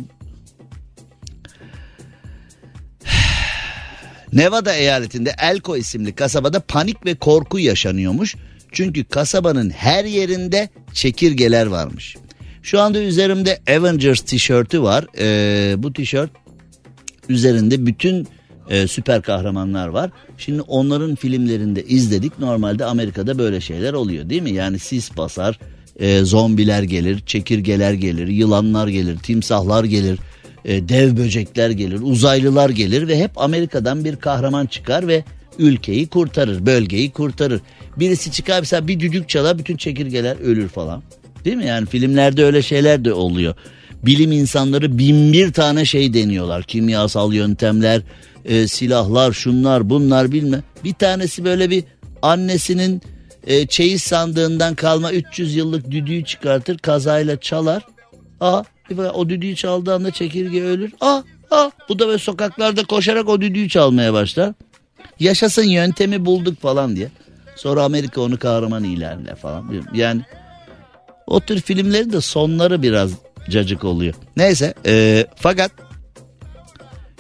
(sighs) Nevada eyaletinde Elko isimli kasabada panik ve korku yaşanıyormuş. Çünkü kasabanın her yerinde çekirgeler varmış. Şu anda üzerimde Avengers tişörtü var. Ee, bu tişört üzerinde bütün e, süper kahramanlar var. Şimdi onların filmlerinde izledik. Normalde Amerika'da böyle şeyler oluyor değil mi? Yani sis basar, e, zombiler gelir, çekirgeler gelir, yılanlar gelir, timsahlar gelir, e, dev böcekler gelir, uzaylılar gelir ve hep Amerika'dan bir kahraman çıkar ve ülkeyi kurtarır, bölgeyi kurtarır. Birisi çıkar mesela bir düdük çalar bütün çekirgeler ölür falan. Değil mi? Yani filmlerde öyle şeyler de oluyor. Bilim insanları bin bir tane şey deniyorlar. Kimyasal yöntemler, e, silahlar, şunlar, bunlar bilme. Bir tanesi böyle bir annesinin e, çeyiz sandığından kalma 300 yıllık düdüğü çıkartır, kazayla çalar. Aa, o düdüğü çaldığı anda çekirge ölür. Aa, aa, bu da böyle sokaklarda koşarak o düdüğü çalmaya başlar. Yaşasın yöntemi bulduk falan diye. Sonra Amerika onu kahraman ilan eder falan. Yani o tür filmlerin de sonları biraz cacık oluyor. Neyse e, fakat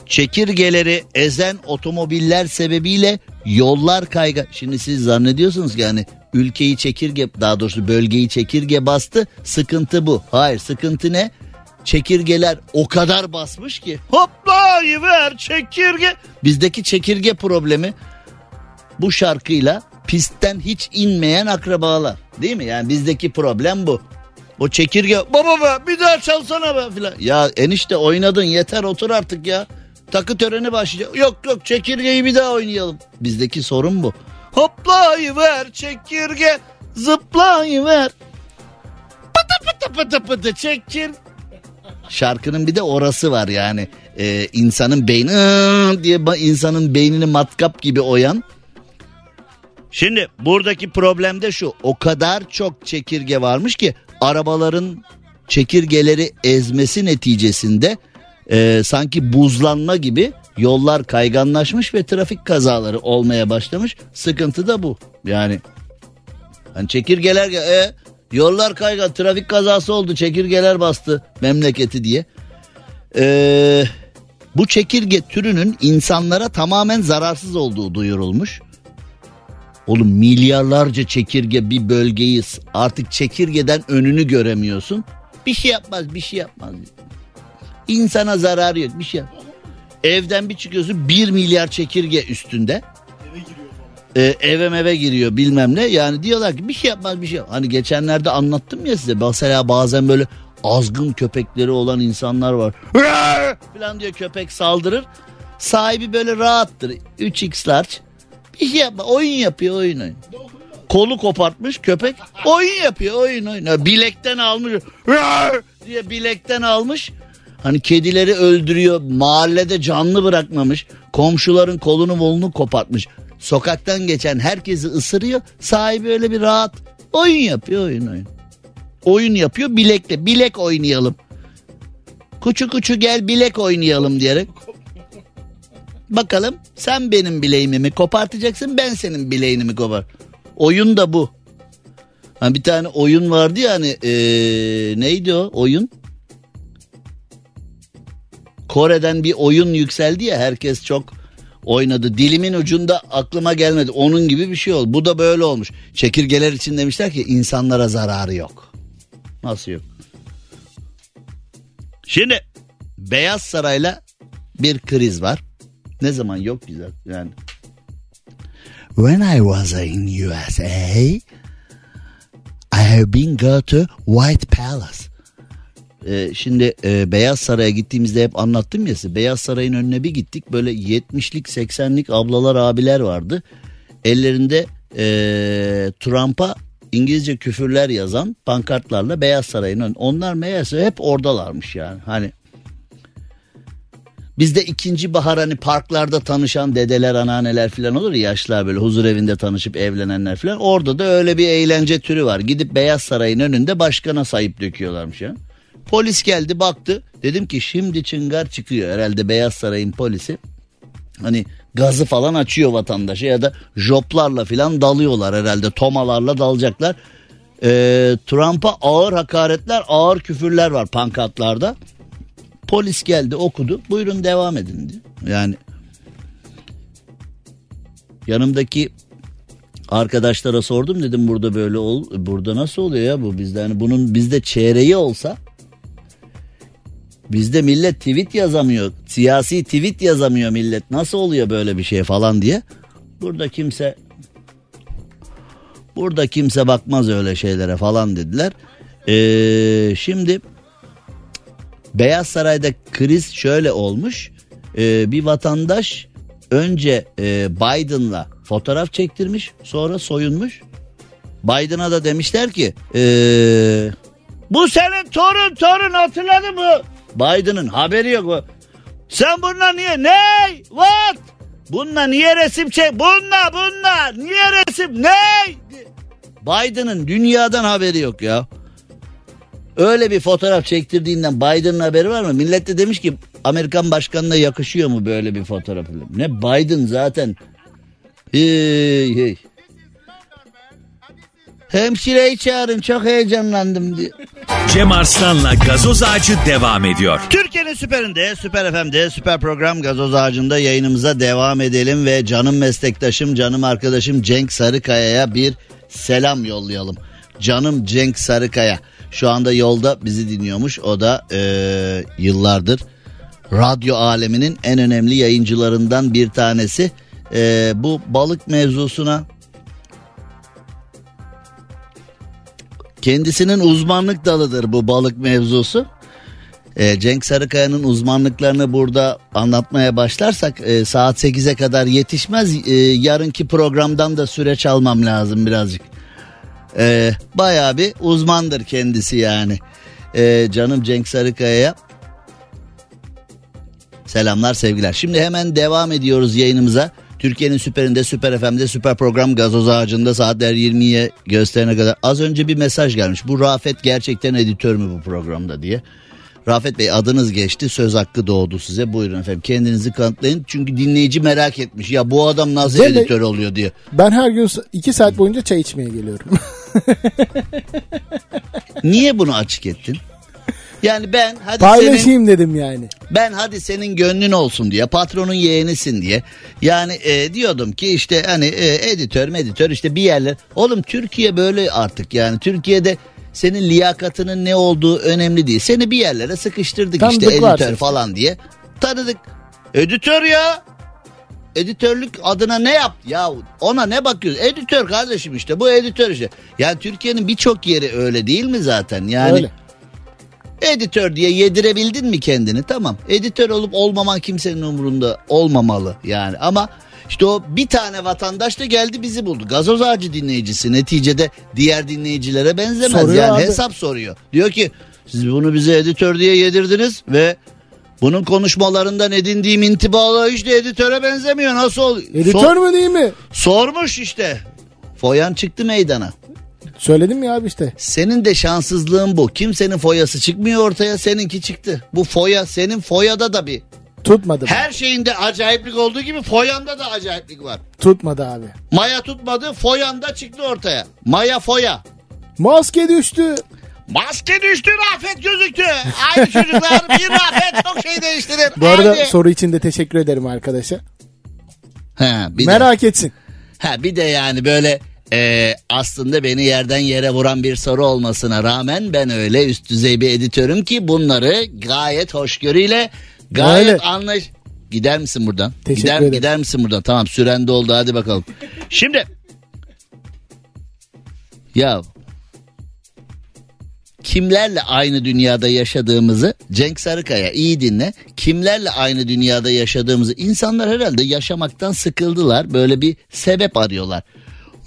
çekirgeleri ezen otomobiller sebebiyle yollar kayga. Şimdi siz zannediyorsunuz ki yani ülkeyi çekirge daha doğrusu bölgeyi çekirge bastı sıkıntı bu. Hayır sıkıntı ne? Çekirgeler o kadar basmış ki hoplayıver çekirge. Bizdeki çekirge problemi bu şarkıyla pistten hiç inmeyen akrabalar. Değil mi? Yani bizdeki problem bu. O çekirge baba be bir daha çalsana be filan. Ya enişte oynadın yeter otur artık ya. Takı töreni başlayacak. Yok yok çekirgeyi bir daha oynayalım. Bizdeki sorun bu. Hoplayıver çekirge zıplayıver. Pıtı pıtı pıtı pıtı çekir. Şarkının bir de orası var yani. Ee, insanın beyni diye insanın beynini matkap gibi oyan. Şimdi buradaki problem de şu. O kadar çok çekirge varmış ki arabaların çekirgeleri ezmesi neticesinde e, sanki buzlanma gibi yollar kayganlaşmış ve trafik kazaları olmaya başlamış. Sıkıntı da bu. Yani hani çekirgeler e, yollar kaygan trafik kazası oldu çekirgeler bastı memleketi diye. E, bu çekirge türünün insanlara tamamen zararsız olduğu duyurulmuş. Oğlum milyarlarca çekirge bir bölgeyi artık çekirgeden önünü göremiyorsun. Bir şey yapmaz bir şey yapmaz. İnsana zarar yok bir şey yapmaz. Evden bir çıkıyorsun 1 milyar çekirge üstünde. Ee, eve meve giriyor bilmem ne. Yani diyorlar ki bir şey yapmaz bir şey yapmaz. Hani geçenlerde anlattım ya size. Mesela bazen böyle azgın köpekleri olan insanlar var. (laughs) falan diyor köpek saldırır. Sahibi böyle rahattır. 3x large. Bir şey yapma. Oyun yapıyor oyun oyun. Kolu kopartmış köpek. Oyun yapıyor oyun oyun. Bilekten almış. (laughs) diye bilekten almış. Hani kedileri öldürüyor. Mahallede canlı bırakmamış. Komşuların kolunu molunu kopartmış. Sokaktan geçen herkesi ısırıyor. Sahibi öyle bir rahat. Oyun yapıyor oyun oyun. Oyun yapıyor bilekle. Bilek oynayalım. Kuçu kuçu gel bilek oynayalım diyerek. Bakalım sen benim bileğimi mi kopartacaksın ben senin bileğini mi kopar. Oyun da bu. Ha bir tane oyun vardı ya hani ee, neydi o oyun? Kore'den bir oyun yükseldi ya herkes çok oynadı. Dilimin ucunda aklıma gelmedi. Onun gibi bir şey oldu. Bu da böyle olmuş. Çekirgeler için demişler ki insanlara zararı yok. Nasıl yok? Şimdi Beyaz Saray'la bir kriz var. Ne zaman yok güzel yani. When I was in USA, I have been go to White Palace. Ee, şimdi e, Beyaz Saray'a gittiğimizde hep anlattım ya size. Beyaz Saray'ın önüne bir gittik. Böyle 70'lik 80'lik ablalar abiler vardı. Ellerinde e, Trump'a İngilizce küfürler yazan pankartlarla Beyaz Saray'ın önü. Onlar meğerse hep oradalarmış yani. Hani Bizde ikinci bahar hani parklarda tanışan dedeler, anneanneler falan olur ya yaşlılar böyle huzur evinde tanışıp evlenenler falan. Orada da öyle bir eğlence türü var. Gidip Beyaz Saray'ın önünde başkana sayıp döküyorlarmış ya. Polis geldi baktı. Dedim ki şimdi çıngar çıkıyor herhalde Beyaz Saray'ın polisi. Hani gazı falan açıyor vatandaşa ya da joplarla falan dalıyorlar herhalde. Tomalarla dalacaklar. Ee, Trump'a ağır hakaretler, ağır küfürler var pankartlarda. Polis geldi okudu. Buyurun devam edin diyor. Yani yanımdaki arkadaşlara sordum dedim burada böyle ol burada nasıl oluyor ya bu bizde hani bunun bizde çeyreği olsa bizde millet tweet yazamıyor siyasi tweet yazamıyor millet nasıl oluyor böyle bir şey falan diye burada kimse burada kimse bakmaz öyle şeylere falan dediler ee, şimdi Beyaz Saray'da kriz şöyle olmuş. Ee, bir vatandaş önce e, Biden'la fotoğraf çektirmiş sonra soyunmuş. Biden'a da demişler ki ee, bu senin torun torun hatırladın mı? Biden'ın haberi yok. Sen bununla niye ne? What? Bununla niye resim çek? Bununla bununla niye resim ne? Biden'ın dünyadan haberi yok ya. Öyle bir fotoğraf çektirdiğinden Biden'ın haberi var mı? Millet de demiş ki Amerikan başkanına yakışıyor mu böyle bir fotoğraf? Ne Biden zaten. Hey hey. Hemşireyi çağırın çok heyecanlandım diye. Cem Arslan'la gazoz ağacı devam ediyor. Türkiye'nin süperinde, süper FM'de, süper program gazoz ağacında yayınımıza devam edelim ve canım meslektaşım, canım arkadaşım Cenk Sarıkaya'ya bir selam yollayalım. Canım Cenk Sarıkaya şu anda yolda bizi dinliyormuş. O da eee, yıllardır radyo aleminin en önemli yayıncılarından bir tanesi. Eee, bu balık mevzusuna kendisinin uzmanlık dalıdır bu balık mevzusu. Ee, Cenk Sarıkaya'nın uzmanlıklarını burada anlatmaya başlarsak e, saat 8'e kadar yetişmez. E, yarınki programdan da süreç almam lazım birazcık. E, bayağı bir uzmandır kendisi yani. E, canım Cenk Sarıkaya'ya selamlar sevgiler. Şimdi hemen devam ediyoruz yayınımıza. Türkiye'nin süperinde, süper FM'de, süper program gazoz ağacında saatler 20'ye gösterene kadar. Az önce bir mesaj gelmiş. Bu Rafet gerçekten editör mü bu programda diye. Rafet Bey adınız geçti söz hakkı doğdu size buyurun efendim kendinizi kanıtlayın çünkü dinleyici merak etmiş ya bu adam nasıl Değil mi? editör oluyor diye. Ben her gün 2 saat boyunca çay içmeye geliyorum. (laughs) Niye bunu açık ettin? Yani ben hadi senin Paylaşayım dedim yani. ben hadi senin gönlün olsun diye patronun yeğenisin diye. Yani e, diyordum ki işte hani e, editör editör işte bir yerler. Oğlum Türkiye böyle artık yani Türkiye'de senin liyakatının ne olduğu önemli değil. Seni bir yerlere sıkıştırdık işte Tanıdık var editör falan diye. Tanıdık Editör ya. Editörlük adına ne yaptı? Ya ona ne bakıyoruz? Editör kardeşim işte bu editör işte. Yani Türkiye'nin birçok yeri öyle değil mi zaten? Yani Öyle. Editör diye yedirebildin mi kendini? Tamam. Editör olup olmaman kimsenin umurunda olmamalı yani. Ama işte o bir tane vatandaş da geldi bizi buldu. Gazoz ağacı dinleyicisi neticede diğer dinleyicilere benzemez. Soruyor yani abi. hesap soruyor. Diyor ki siz bunu bize editör diye yedirdiniz ve bunun konuşmalarından edindiğim intibalar hiç de editöre benzemiyor. Nasıl oluyor? Editör mü değil mi? sormuş işte. Foyan çıktı meydana. Söyledim ya abi işte. Senin de şanssızlığın bu. Kimsenin foyası çıkmıyor ortaya seninki çıktı. Bu foya senin foyada da bir. Tutmadı. Her şeyinde acayiplik olduğu gibi foyanda da acayiplik var. Tutmadı abi. Maya tutmadı foyanda çıktı ortaya. Maya foya. Maske düştü. Maske düştü Rafet gözüktü. Aynı çocuklar (laughs) bir Rafet çok şey değiştirir. Bu arada Haydi. soru için de teşekkür ederim arkadaşa. Ha, bir de, Merak etsin. ha, bir de yani böyle e, aslında beni yerden yere vuran bir soru olmasına rağmen ben öyle üst düzey bir editörüm ki bunları gayet hoşgörüyle gayet Öyle. anlaş... Gider misin buradan? Teşekkür gider, ederim. gider misin buradan? Tamam süren doldu hadi bakalım. Şimdi ya kimlerle aynı dünyada yaşadığımızı Cenk Sarıkaya iyi dinle. Kimlerle aynı dünyada yaşadığımızı insanlar herhalde yaşamaktan sıkıldılar. Böyle bir sebep arıyorlar.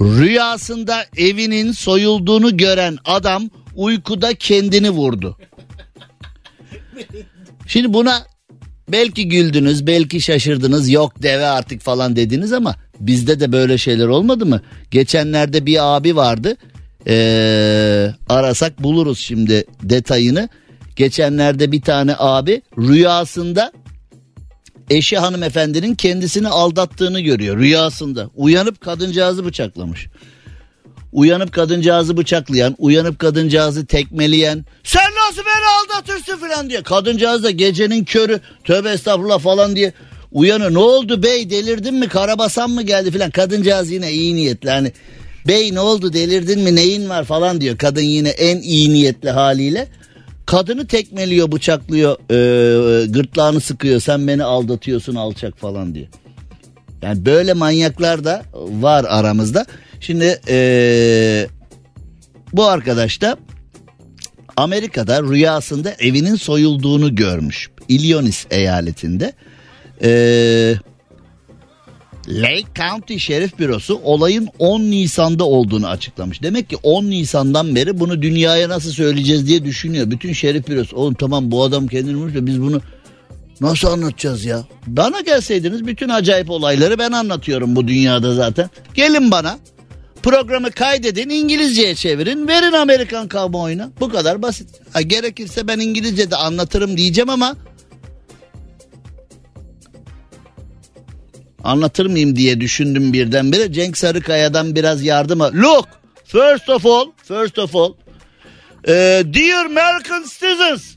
Rüyasında evinin soyulduğunu gören adam uykuda kendini vurdu. Şimdi buna belki güldünüz, belki şaşırdınız. Yok deve artık falan dediniz ama bizde de böyle şeyler olmadı mı? Geçenlerde bir abi vardı. Ee, arasak buluruz şimdi detayını. Geçenlerde bir tane abi rüyasında eşi hanımefendinin kendisini aldattığını görüyor rüyasında. Uyanıp kadıncağızı bıçaklamış. Uyanıp kadıncağızı bıçaklayan, uyanıp kadıncağızı tekmeleyen, sen nasıl beni aldatırsın falan diye. Kadıncağız da gecenin körü, tövbe estağfurullah falan diye uyanıyor. Ne oldu bey delirdin mi, karabasan mı geldi falan. Kadıncağız yine iyi niyetli hani. Bey ne oldu delirdin mi neyin var falan diyor. Kadın yine en iyi niyetli haliyle. Kadını tekmeliyor, bıçaklıyor, ee, gırtlağını sıkıyor. Sen beni aldatıyorsun alçak falan diye. Yani böyle manyaklar da var aramızda. Şimdi ee, bu arkadaş da Amerika'da rüyasında evinin soyulduğunu görmüş. Illinois eyaletinde. Ee, Lake County Şerif Bürosu olayın 10 Nisan'da olduğunu açıklamış. Demek ki 10 Nisan'dan beri bunu dünyaya nasıl söyleyeceğiz diye düşünüyor. Bütün Şerif Bürosu. Oğlum tamam bu adam kendini vurmuş da biz bunu nasıl anlatacağız ya? Bana gelseydiniz bütün acayip olayları ben anlatıyorum bu dünyada zaten. Gelin bana programı kaydedin İngilizceye çevirin verin Amerikan kamuoyuna. Bu kadar basit. Ha, gerekirse ben İngilizce de anlatırım diyeceğim ama anlatır mıyım diye düşündüm birdenbire. Cenk Sarıkaya'dan biraz yardım al. Look first of all first of all eh, dear American citizens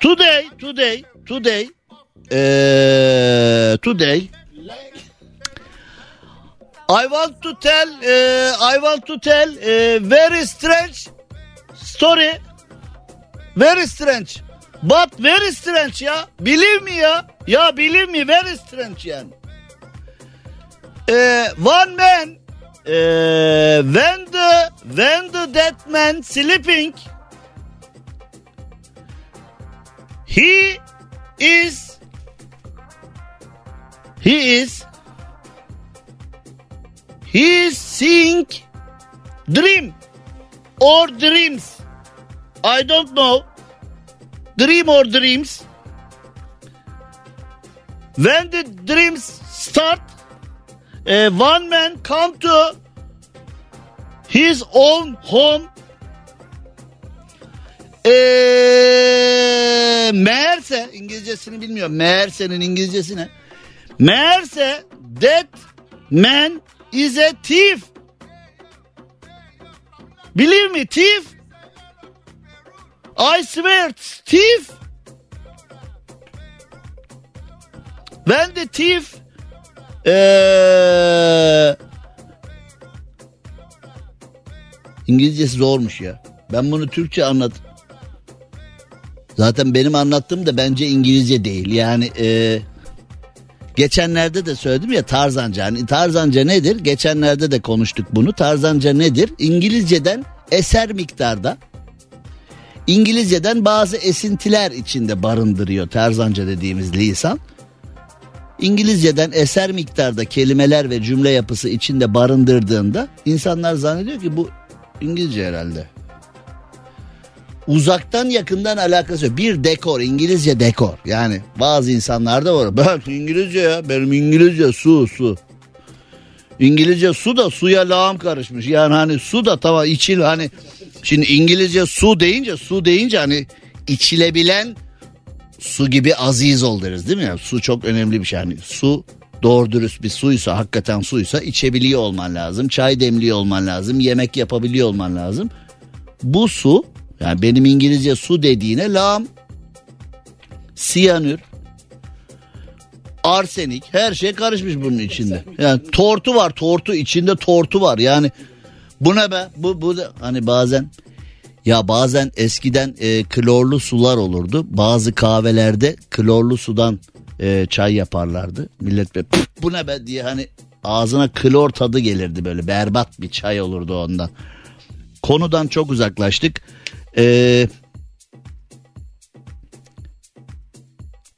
today today today eh, today I want to tell eh, I want to tell eh, very strange story. Very strange. But very strange ya. Believe me ya. Ya believe me very strange yani uh, one man. Uh, when the when the dead man sleeping he is he is he is seeing dream or dreams. I don't know. Dream or dreams. When the dreams start uh, one man come to his own home Ee, meğerse İngilizcesini bilmiyorum. Meğerse'nin İngilizcesi ne? Meğerse that man is a thief. Believe me thief. I swear thief. When the thief ee, İngilizcesi zormuş ya. Ben bunu Türkçe anlat. Zaten benim anlattığım da bence İngilizce değil. Yani e, Geçenlerde de söyledim ya Tarzanca. Hani Tarzanca nedir? Geçenlerde de konuştuk bunu. Tarzanca nedir? İngilizceden eser miktarda İngilizceden bazı esintiler içinde barındırıyor Tarzanca dediğimiz lisan. İngilizceden eser miktarda kelimeler ve cümle yapısı içinde barındırdığında insanlar zannediyor ki bu İngilizce herhalde. Uzaktan yakından alakası yok. Bir dekor, İngilizce dekor. Yani bazı insanlarda var. Bak İngilizce ya, benim İngilizce su su. İngilizce su da suya lağım karışmış. Yani hani su da tamam içil hani şimdi İngilizce su deyince su deyince hani içilebilen su gibi aziz ol deriz değil mi? Yani su çok önemli bir şey. Hani su doğru dürüst bir suysa hakikaten suysa içebiliyor olman lazım. Çay demliyor olman lazım. Yemek yapabiliyor olman lazım. Bu su yani benim İngilizce su dediğine lağım, siyanür, arsenik her şey karışmış bunun içinde. Yani tortu var tortu içinde tortu var yani bu ne be bu, bu da hani bazen ya bazen eskiden e, klorlu sular olurdu bazı kahvelerde klorlu sudan e, çay yaparlardı millet be bu ne be diye hani ağzına klor tadı gelirdi böyle berbat bir çay olurdu ondan. Konudan çok uzaklaştık. Eee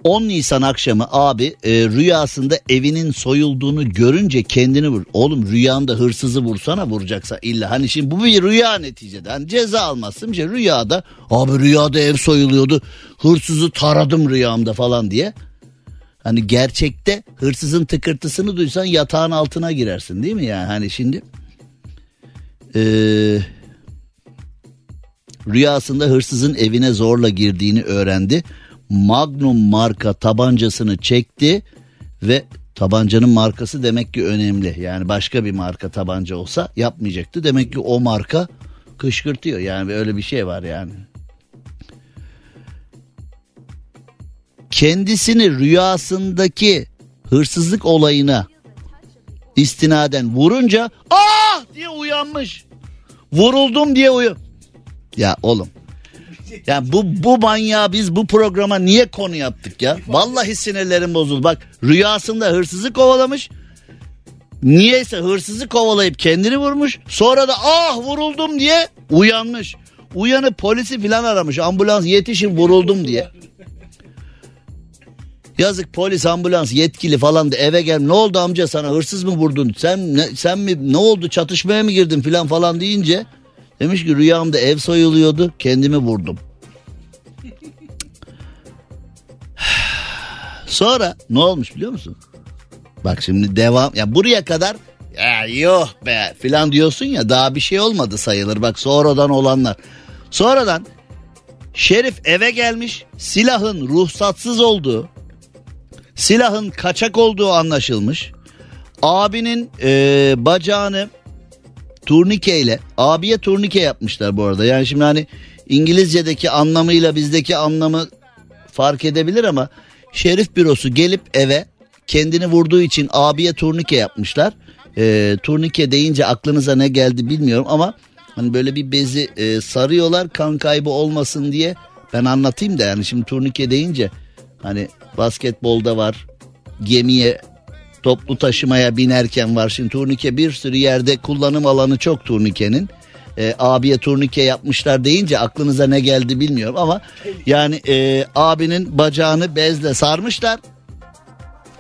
10 Nisan akşamı abi e, rüyasında evinin soyulduğunu görünce kendini vur. Oğlum rüyanda hırsızı vursana vuracaksa illa. Hani şimdi bu bir rüya neticede. Hani ceza almazsın. Şey, rüyada abi rüyada ev soyuluyordu. Hırsızı taradım rüyamda falan diye. Hani gerçekte hırsızın tıkırtısını duysan yatağın altına girersin değil mi yani? Hani şimdi e, rüyasında hırsızın evine zorla girdiğini öğrendi. Magnum marka tabancasını çekti ve tabancanın markası demek ki önemli. Yani başka bir marka tabanca olsa yapmayacaktı. Demek ki o marka kışkırtıyor. Yani öyle bir şey var yani. Kendisini rüyasındaki hırsızlık olayına istinaden vurunca ah diye uyanmış. Vuruldum diye uyu. Ya oğlum ya bu bu manyağı biz bu programa niye konu yaptık ya? Vallahi sinirlerim bozuldu. Bak rüyasında hırsızı kovalamış. Niyeyse hırsızı kovalayıp kendini vurmuş. Sonra da ah vuruldum diye uyanmış. Uyanıp polisi filan aramış. Ambulans yetişin vuruldum diye. Yazık polis ambulans yetkili falan da eve gel ne oldu amca sana hırsız mı vurdun sen ne, sen mi ne oldu çatışmaya mı girdin filan falan deyince Demiş ki rüyamda ev soyuluyordu kendimi vurdum. Sonra ne olmuş biliyor musun? Bak şimdi devam ya buraya kadar ya yok be filan diyorsun ya daha bir şey olmadı sayılır bak sonradan olanlar. Sonradan Şerif eve gelmiş silahın ruhsatsız olduğu silahın kaçak olduğu anlaşılmış. Abinin e, bacağını turnike ile abiye turnike yapmışlar bu arada. Yani şimdi hani İngilizce'deki anlamıyla bizdeki anlamı fark edebilir ama şerif bürosu gelip eve kendini vurduğu için abiye turnike yapmışlar. E, turnike deyince aklınıza ne geldi bilmiyorum ama hani böyle bir bezi e, sarıyorlar kan kaybı olmasın diye. Ben anlatayım da yani şimdi turnike deyince hani basketbolda var gemiye toplu taşımaya binerken var. Şimdi turnike bir sürü yerde kullanım alanı çok turnikenin. E, abiye turnike yapmışlar deyince aklınıza ne geldi bilmiyorum ama yani e, abinin bacağını bezle sarmışlar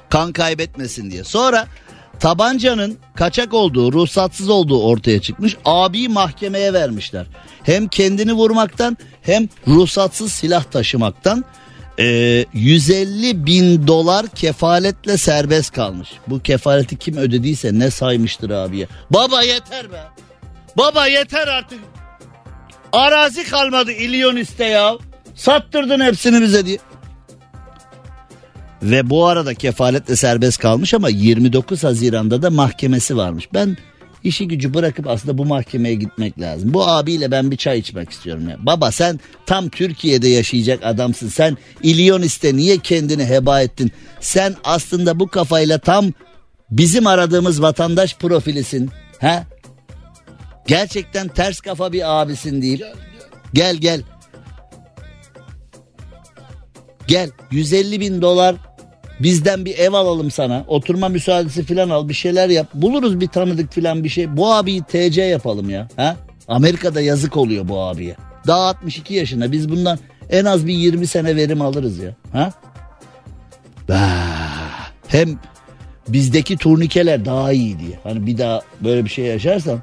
kan kaybetmesin diye. Sonra tabancanın kaçak olduğu, ruhsatsız olduğu ortaya çıkmış. Abiyi mahkemeye vermişler. Hem kendini vurmaktan hem ruhsatsız silah taşımaktan e, 150 bin dolar kefaletle serbest kalmış. Bu kefaleti kim ödediyse ne saymıştır abiye. Baba yeter be. Baba yeter artık. Arazi kalmadı İlyoniste ya. Sattırdın hepsini bize diye. Ve bu arada kefaletle serbest kalmış ama 29 Haziran'da da mahkemesi varmış. Ben işi gücü bırakıp aslında bu mahkemeye gitmek lazım. Bu abiyle ben bir çay içmek istiyorum ya. Baba sen tam Türkiye'de yaşayacak adamsın. Sen İlyoniste niye kendini heba ettin? Sen aslında bu kafayla tam bizim aradığımız vatandaş profilisin. He? Gerçekten ters kafa bir abisin deyip. Gel gel. Gel 150 bin dolar Bizden bir ev alalım sana. Oturma müsaadesi falan al bir şeyler yap. Buluruz bir tanıdık falan bir şey. Bu abiyi TC yapalım ya. Ha? Amerika'da yazık oluyor bu abiye. Daha 62 yaşında biz bundan en az bir 20 sene verim alırız ya. Ha? Hem bizdeki turnikeler daha iyi diye. Hani bir daha böyle bir şey yaşarsan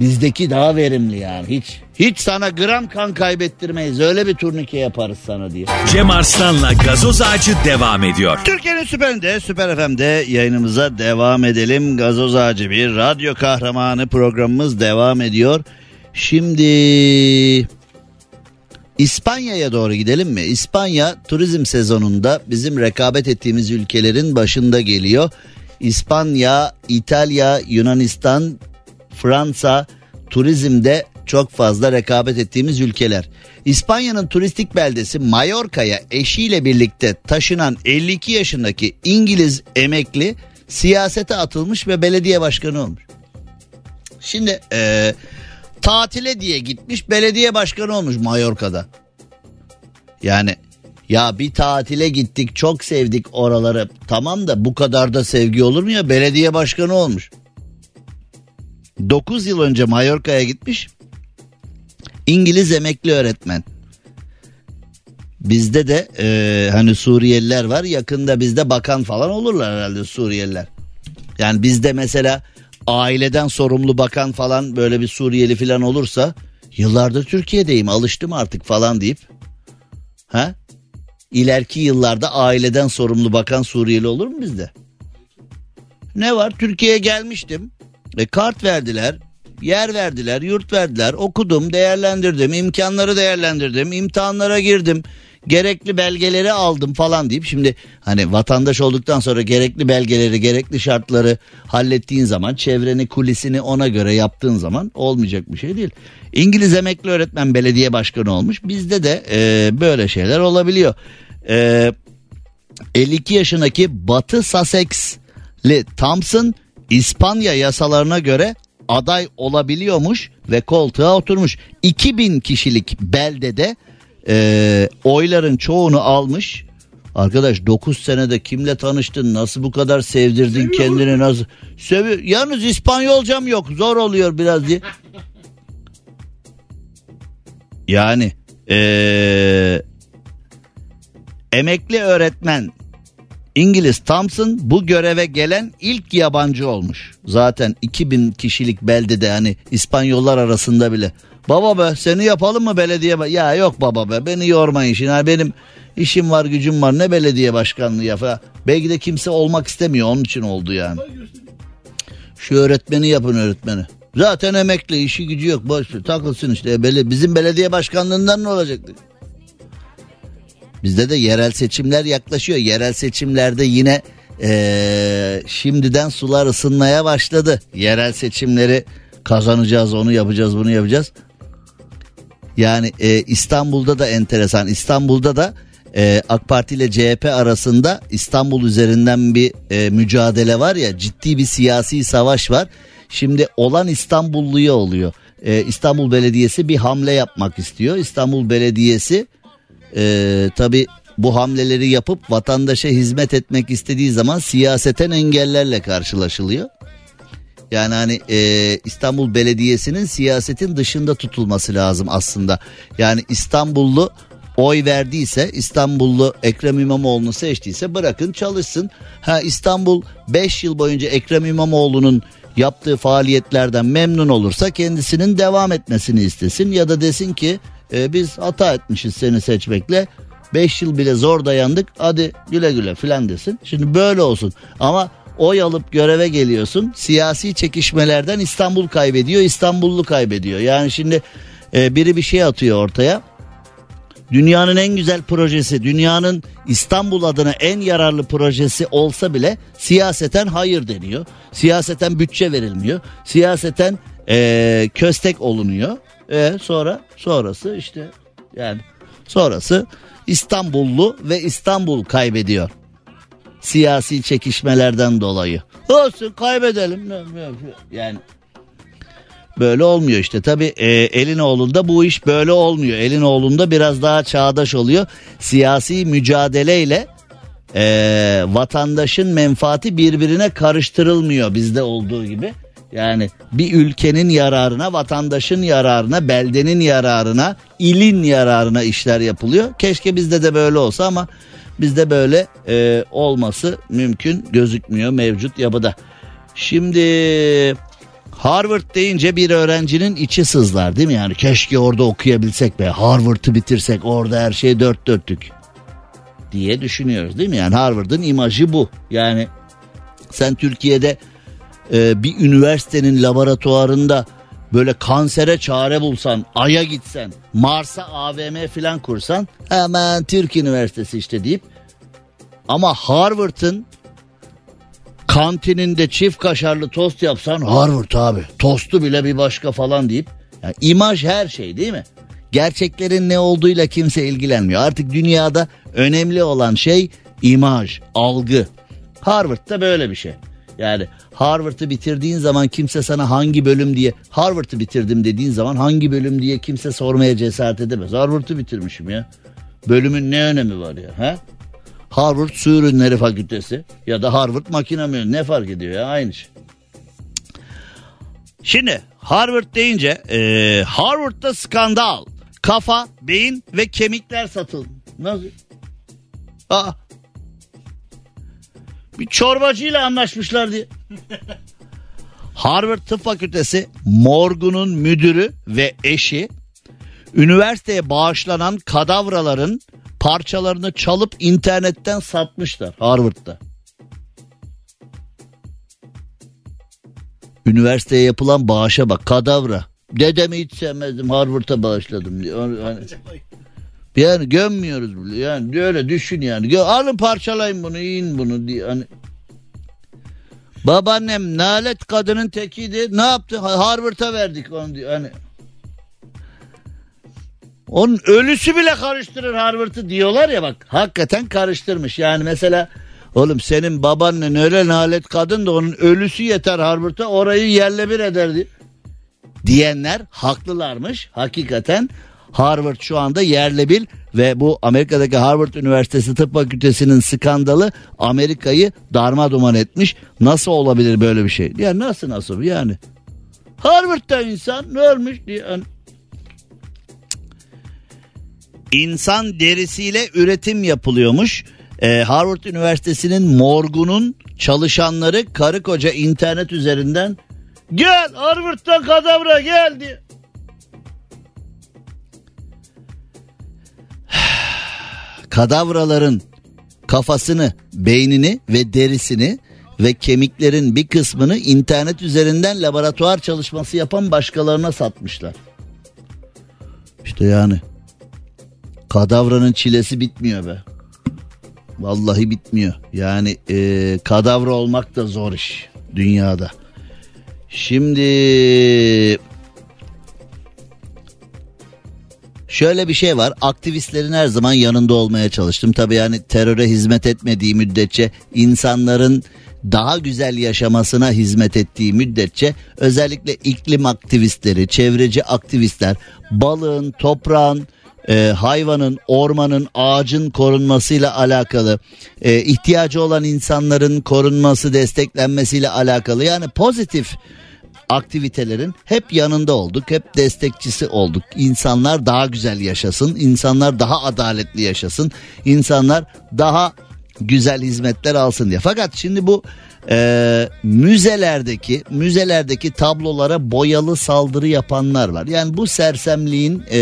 bizdeki daha verimli yani. Hiç hiç sana gram kan kaybettirmeyiz. Öyle bir turnike yaparız sana diye. Cem Arslan'la gazoz ağacı devam ediyor. Türkiye'nin süperinde, Süper FM'de yayınımıza devam edelim. Gazoz Ağacı bir radyo kahramanı programımız devam ediyor. Şimdi İspanya'ya doğru gidelim mi? İspanya turizm sezonunda bizim rekabet ettiğimiz ülkelerin başında geliyor. İspanya, İtalya, Yunanistan, Fransa turizmde çok fazla rekabet ettiğimiz ülkeler. İspanya'nın turistik beldesi Mallorca'ya eşiyle birlikte taşınan 52 yaşındaki İngiliz emekli siyasete atılmış ve belediye başkanı olmuş. Şimdi eee tatile diye gitmiş belediye başkanı olmuş Mallorca'da. Yani ya bir tatile gittik çok sevdik oraları tamam da bu kadar da sevgi olur mu ya belediye başkanı olmuş. 9 yıl önce Mallorca'ya gitmiş İngiliz emekli öğretmen. Bizde de e, hani Suriyeliler var yakında bizde bakan falan olurlar herhalde Suriyeliler. Yani bizde mesela aileden sorumlu bakan falan böyle bir Suriyeli falan olursa yıllardır Türkiye'deyim alıştım artık falan deyip ha ileriki yıllarda aileden sorumlu bakan Suriyeli olur mu bizde? Ne var Türkiye'ye gelmiştim e, kart verdiler yer verdiler yurt verdiler okudum değerlendirdim imkanları değerlendirdim imtihanlara girdim gerekli belgeleri aldım falan deyip şimdi hani vatandaş olduktan sonra gerekli belgeleri gerekli şartları hallettiğin zaman çevreni kulisini ona göre yaptığın zaman olmayacak bir şey değil. İngiliz emekli öğretmen belediye başkanı olmuş bizde de e, böyle şeyler olabiliyor. E, 52 yaşındaki Batı Sussex'li Thompson İspanya yasalarına göre aday olabiliyormuş ve koltuğa oturmuş. 2000 kişilik beldede e, oyların çoğunu almış. Arkadaş 9 senede kimle tanıştın? Nasıl bu kadar sevdirdin kendini? Nasıl? Sevi Yalnız İspanyolcam yok. Zor oluyor biraz diye. Yani ee, emekli öğretmen İngiliz Thompson bu göreve gelen ilk yabancı olmuş. Zaten 2000 kişilik beldede hani İspanyollar arasında bile. Baba be seni yapalım mı belediye? Be? Ya yok baba be beni yormayın şimdi. Yani benim işim var gücüm var ne belediye başkanlığı ya falan. Belki de kimse olmak istemiyor onun için oldu yani. Şu öğretmeni yapın öğretmeni. Zaten emekli işi gücü yok boş ver, takılsın işte. Bizim belediye başkanlığından ne olacaktı? Bizde de yerel seçimler yaklaşıyor. Yerel seçimlerde yine ee, şimdiden sular ısınmaya başladı. Yerel seçimleri kazanacağız, onu yapacağız, bunu yapacağız. Yani e, İstanbul'da da enteresan. İstanbul'da da e, AK Parti ile CHP arasında İstanbul üzerinden bir e, mücadele var ya ciddi bir siyasi savaş var. Şimdi olan İstanbulluya oluyor. E, İstanbul Belediyesi bir hamle yapmak istiyor. İstanbul Belediyesi e, tabi bu hamleleri yapıp vatandaşa hizmet etmek istediği zaman siyaseten engellerle karşılaşılıyor. Yani hani e, İstanbul Belediyesi'nin siyasetin dışında tutulması lazım aslında. Yani İstanbullu oy verdiyse İstanbullu Ekrem İmamoğlu'nu seçtiyse bırakın çalışsın. Ha İstanbul 5 yıl boyunca Ekrem İmamoğlu'nun yaptığı faaliyetlerden memnun olursa kendisinin devam etmesini istesin ya da desin ki e, biz hata etmişiz seni seçmekle 5 yıl bile zor dayandık hadi güle güle filan desin. Şimdi böyle olsun ama oy alıp göreve geliyorsun siyasi çekişmelerden İstanbul kaybediyor İstanbullu kaybediyor. Yani şimdi e, biri bir şey atıyor ortaya dünyanın en güzel projesi, dünyanın İstanbul adına en yararlı projesi olsa bile siyaseten hayır deniyor. Siyaseten bütçe verilmiyor. Siyaseten ee, köstek olunuyor. E sonra sonrası işte yani sonrası İstanbullu ve İstanbul kaybediyor. Siyasi çekişmelerden dolayı. Olsun kaybedelim. Yani böyle olmuyor işte. Tabi e, Elinoğlu'nda bu iş böyle olmuyor. Elinoğlu'nda biraz daha çağdaş oluyor. Siyasi mücadeleyle e, vatandaşın menfaati birbirine karıştırılmıyor bizde olduğu gibi. Yani bir ülkenin yararına, vatandaşın yararına, beldenin yararına, ilin yararına işler yapılıyor. Keşke bizde de böyle olsa ama bizde böyle e, olması mümkün gözükmüyor mevcut yapıda. Şimdi Harvard deyince bir öğrencinin içi sızlar değil mi? Yani keşke orada okuyabilsek be Harvard'ı bitirsek orada her şey dört dörtlük diye düşünüyoruz değil mi? Yani Harvard'ın imajı bu. Yani sen Türkiye'de e, bir üniversitenin laboratuvarında böyle kansere çare bulsan, Ay'a gitsen, Mars'a AVM falan kursan hemen Türk Üniversitesi işte deyip ama Harvard'ın kantininde çift kaşarlı tost yapsan Harvard abi tostu bile bir başka falan deyip yani imaj her şey değil mi? Gerçeklerin ne olduğuyla kimse ilgilenmiyor. Artık dünyada önemli olan şey imaj, algı. Harvard'da böyle bir şey. Yani Harvard'ı bitirdiğin zaman kimse sana hangi bölüm diye Harvard'ı bitirdim dediğin zaman hangi bölüm diye kimse sormaya cesaret edemez. Harvard'ı bitirmişim ya. Bölümün ne önemi var ya? Ha? Harvard Su Ürünleri Fakültesi ya da Harvard Makine Mühendisliği ne fark ediyor ya aynı şey. Şimdi Harvard deyince e, Harvard'da skandal. Kafa, beyin ve kemikler satıldı. Nasıl? Aa. Bir çorbacıyla anlaşmışlar diye. (laughs) Harvard Tıp Fakültesi morgunun müdürü ve eşi üniversiteye bağışlanan kadavraların parçalarını çalıp internetten satmışlar Harvard'da. Üniversiteye yapılan bağışa bak kadavra. Dedemi hiç sevmezdim Harvard'a bağışladım diyor. Hani, yani gömmüyoruz bile yani öyle düşün yani. Alın parçalayın bunu yiyin bunu diye hani. Babaannem nalet kadının tekiydi. Ne yaptı? Harvard'a verdik onu diyor. Hani onun ölüsü bile karıştırır Harvard'ı diyorlar ya bak. Hakikaten karıştırmış. Yani mesela oğlum senin babaannen öyle nalet kadın da onun ölüsü yeter Harvard'a orayı yerle bir ederdi. Diyenler haklılarmış. Hakikaten Harvard şu anda yerle bir ve bu Amerika'daki Harvard Üniversitesi Tıp Fakültesi'nin skandalı Amerika'yı darma duman etmiş. Nasıl olabilir böyle bir şey? Ya nasıl nasıl yani? Harvard'da insan ne ölmüş diye. Yani insan derisiyle üretim yapılıyormuş. Ee, Harvard Üniversitesi'nin morgunun çalışanları karı koca internet üzerinden gel Harvard'dan kadavra gel diye. Kadavraların kafasını, beynini ve derisini ve kemiklerin bir kısmını internet üzerinden laboratuvar çalışması yapan başkalarına satmışlar. İşte yani Kadavranın çilesi bitmiyor be. Vallahi bitmiyor. Yani e, kadavra olmak da zor iş dünyada. Şimdi şöyle bir şey var. Aktivistlerin her zaman yanında olmaya çalıştım. Tabii yani teröre hizmet etmediği müddetçe insanların daha güzel yaşamasına hizmet ettiği müddetçe özellikle iklim aktivistleri, çevreci aktivistler, balığın, toprağın, e, hayvanın, ormanın, ağacın korunmasıyla alakalı, e, ihtiyacı olan insanların korunması, desteklenmesiyle alakalı. Yani pozitif aktivitelerin hep yanında olduk, hep destekçisi olduk. İnsanlar daha güzel yaşasın, insanlar daha adaletli yaşasın, insanlar daha güzel hizmetler alsın diye. Fakat şimdi bu e, müzelerdeki müzelerdeki tablolara boyalı saldırı yapanlar var. Yani bu sersemliğin e,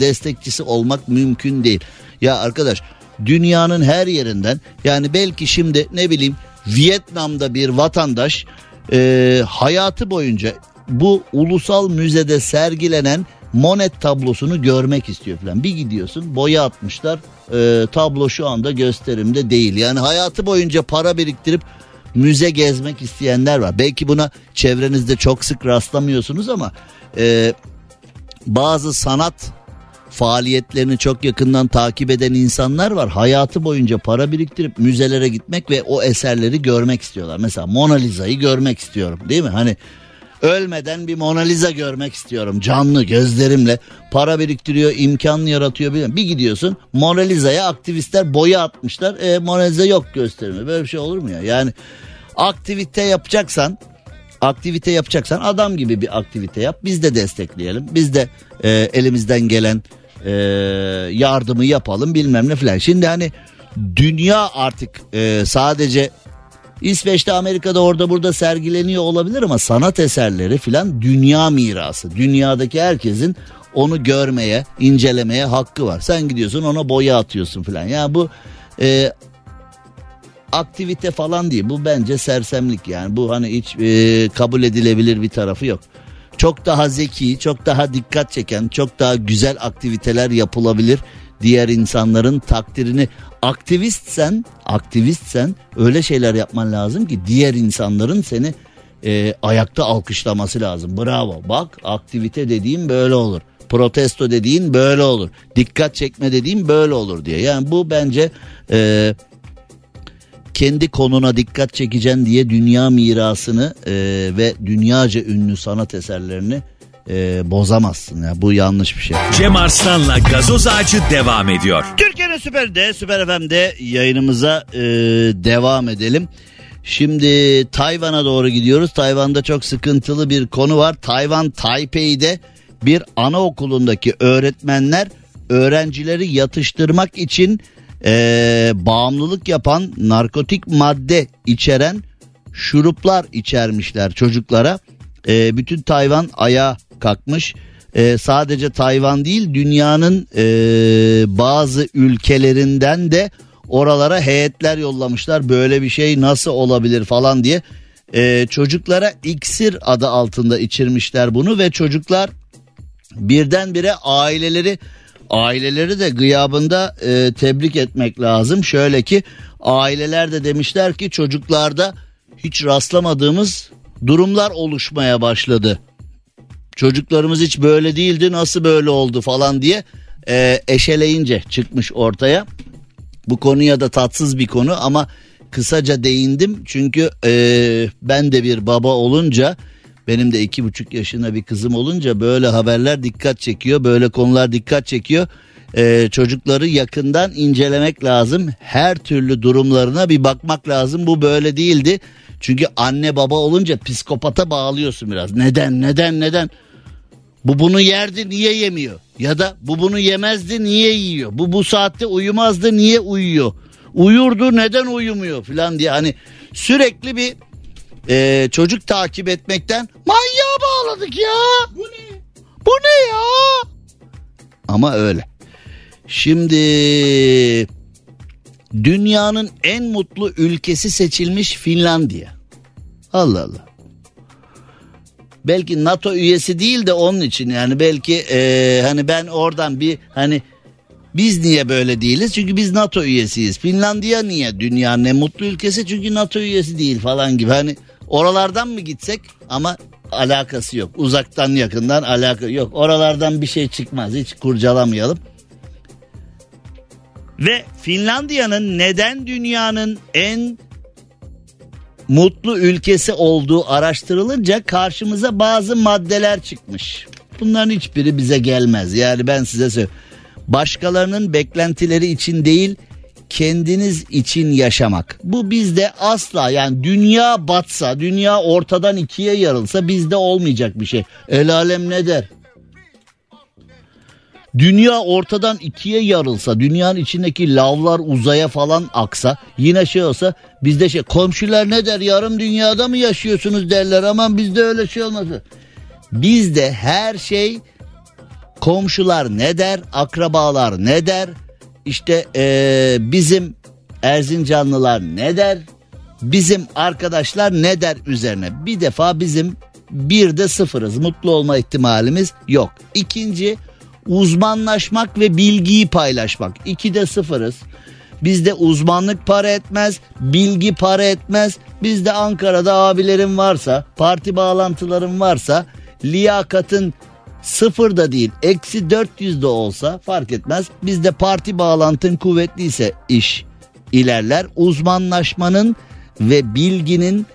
destekçisi olmak mümkün değil. Ya arkadaş dünyanın her yerinden yani belki şimdi ne bileyim Vietnam'da bir vatandaş e, hayatı boyunca bu ulusal müzede sergilenen Monet tablosunu görmek istiyor falan. Bir gidiyorsun boya atmışlar e, tablo şu anda gösterimde değil. Yani hayatı boyunca para biriktirip müze gezmek isteyenler var. Belki buna çevrenizde çok sık rastlamıyorsunuz ama e, bazı sanat faaliyetlerini çok yakından takip eden insanlar var. Hayatı boyunca para biriktirip müzelere gitmek ve o eserleri görmek istiyorlar. Mesela Mona Lisa'yı görmek istiyorum değil mi? Hani Ölmeden bir Mona Lisa görmek istiyorum. Canlı gözlerimle. Para biriktiriyor, imkan yaratıyor. Bir gidiyorsun Mona Lisa'ya aktivistler boya atmışlar. E, Mona Lisa yok gösterimi. Böyle bir şey olur mu ya? Yani aktivite yapacaksan aktivite yapacaksan adam gibi bir aktivite yap. Biz de destekleyelim. Biz de e, elimizden gelen e, yardımı yapalım bilmem ne filan. Şimdi hani dünya artık e, sadece İsveç'te Amerika'da orada burada sergileniyor olabilir ama sanat eserleri filan dünya mirası. Dünyadaki herkesin onu görmeye, incelemeye hakkı var. Sen gidiyorsun ona boya atıyorsun filan. Ya yani bu e, aktivite falan değil. Bu bence sersemlik yani. Bu hani hiç e, kabul edilebilir bir tarafı yok. Çok daha zeki, çok daha dikkat çeken, çok daha güzel aktiviteler yapılabilir. Diğer insanların takdirini aktivistsen, aktivistsen öyle şeyler yapman lazım ki diğer insanların seni e, ayakta alkışlaması lazım. Bravo. Bak aktivite dediğim böyle olur. Protesto dediğin böyle olur. Dikkat çekme dediğim böyle olur diye. Yani bu bence e, kendi konuna dikkat çekeceksin diye dünya mirasını e, ve dünyaca ünlü sanat eserlerini e, bozamazsın. Ya. Bu yanlış bir şey. Cem Arslan'la gazoz ağacı devam ediyor. Türkiye'nin Süper'de, Süper FM'de yayınımıza e, devam edelim. Şimdi Tayvan'a doğru gidiyoruz. Tayvan'da çok sıkıntılı bir konu var. Tayvan Taipei'de bir anaokulundaki öğretmenler öğrencileri yatıştırmak için e, bağımlılık yapan narkotik madde içeren şuruplar içermişler çocuklara. E, bütün Tayvan ayağa kalkmış. E, sadece Tayvan değil dünyanın e, bazı ülkelerinden de oralara heyetler yollamışlar. Böyle bir şey nasıl olabilir falan diye. E, çocuklara iksir adı altında içirmişler bunu ve çocuklar birdenbire aileleri aileleri de gıyabında e, tebrik etmek lazım. Şöyle ki aileler de demişler ki çocuklarda hiç rastlamadığımız durumlar oluşmaya başladı. Çocuklarımız hiç böyle değildi nasıl böyle oldu falan diye e, eşeleyince çıkmış ortaya. Bu konuya da tatsız bir konu ama kısaca değindim çünkü e, ben de bir baba olunca benim de iki buçuk yaşında bir kızım olunca böyle haberler dikkat çekiyor. Böyle konular dikkat çekiyor. Ee, çocukları yakından incelemek lazım. Her türlü durumlarına bir bakmak lazım. Bu böyle değildi. Çünkü anne baba olunca psikopata bağlıyorsun biraz. Neden neden neden? Bu bunu yerdi niye yemiyor? Ya da bu bunu yemezdi niye yiyor? Bu bu saatte uyumazdı niye uyuyor? Uyurdu neden uyumuyor falan diye hani sürekli bir e, çocuk takip etmekten manyağa bağladık ya. Bu ne? Bu ne ya? Ama öyle. Şimdi dünyanın en mutlu ülkesi seçilmiş Finlandiya. Allah Allah. Belki NATO üyesi değil de onun için yani belki e, hani ben oradan bir hani biz niye böyle değiliz? Çünkü biz NATO üyesiyiz. Finlandiya niye dünyanın en mutlu ülkesi? Çünkü NATO üyesi değil falan gibi. Hani Oralardan mı gitsek ama alakası yok. Uzaktan yakından alaka yok. Oralardan bir şey çıkmaz. Hiç kurcalamayalım. Ve Finlandiya'nın neden dünyanın en mutlu ülkesi olduğu araştırılınca karşımıza bazı maddeler çıkmış. Bunların hiçbiri bize gelmez. Yani ben size söyleyeyim. Başkalarının beklentileri için değil, kendiniz için yaşamak. Bu bizde asla yani dünya batsa, dünya ortadan ikiye yarılsa bizde olmayacak bir şey. El alem ne der? Dünya ortadan ikiye yarılsa, dünyanın içindeki lavlar uzaya falan aksa, yine şey olsa bizde şey komşular ne der yarım dünyada mı yaşıyorsunuz derler aman bizde öyle şey olmasın. Bizde her şey komşular ne der, akrabalar ne der, işte ee, bizim Erzincanlılar ne der? Bizim arkadaşlar ne der üzerine? Bir defa bizim bir de sıfırız. Mutlu olma ihtimalimiz yok. İkinci uzmanlaşmak ve bilgiyi paylaşmak. İki de sıfırız. Bizde uzmanlık para etmez, bilgi para etmez. Bizde Ankara'da abilerim varsa, parti bağlantılarım varsa, liyakatın sıfır da değil eksi 400 de olsa fark etmez. Bizde parti bağlantın kuvvetliyse iş ilerler. Uzmanlaşmanın ve bilginin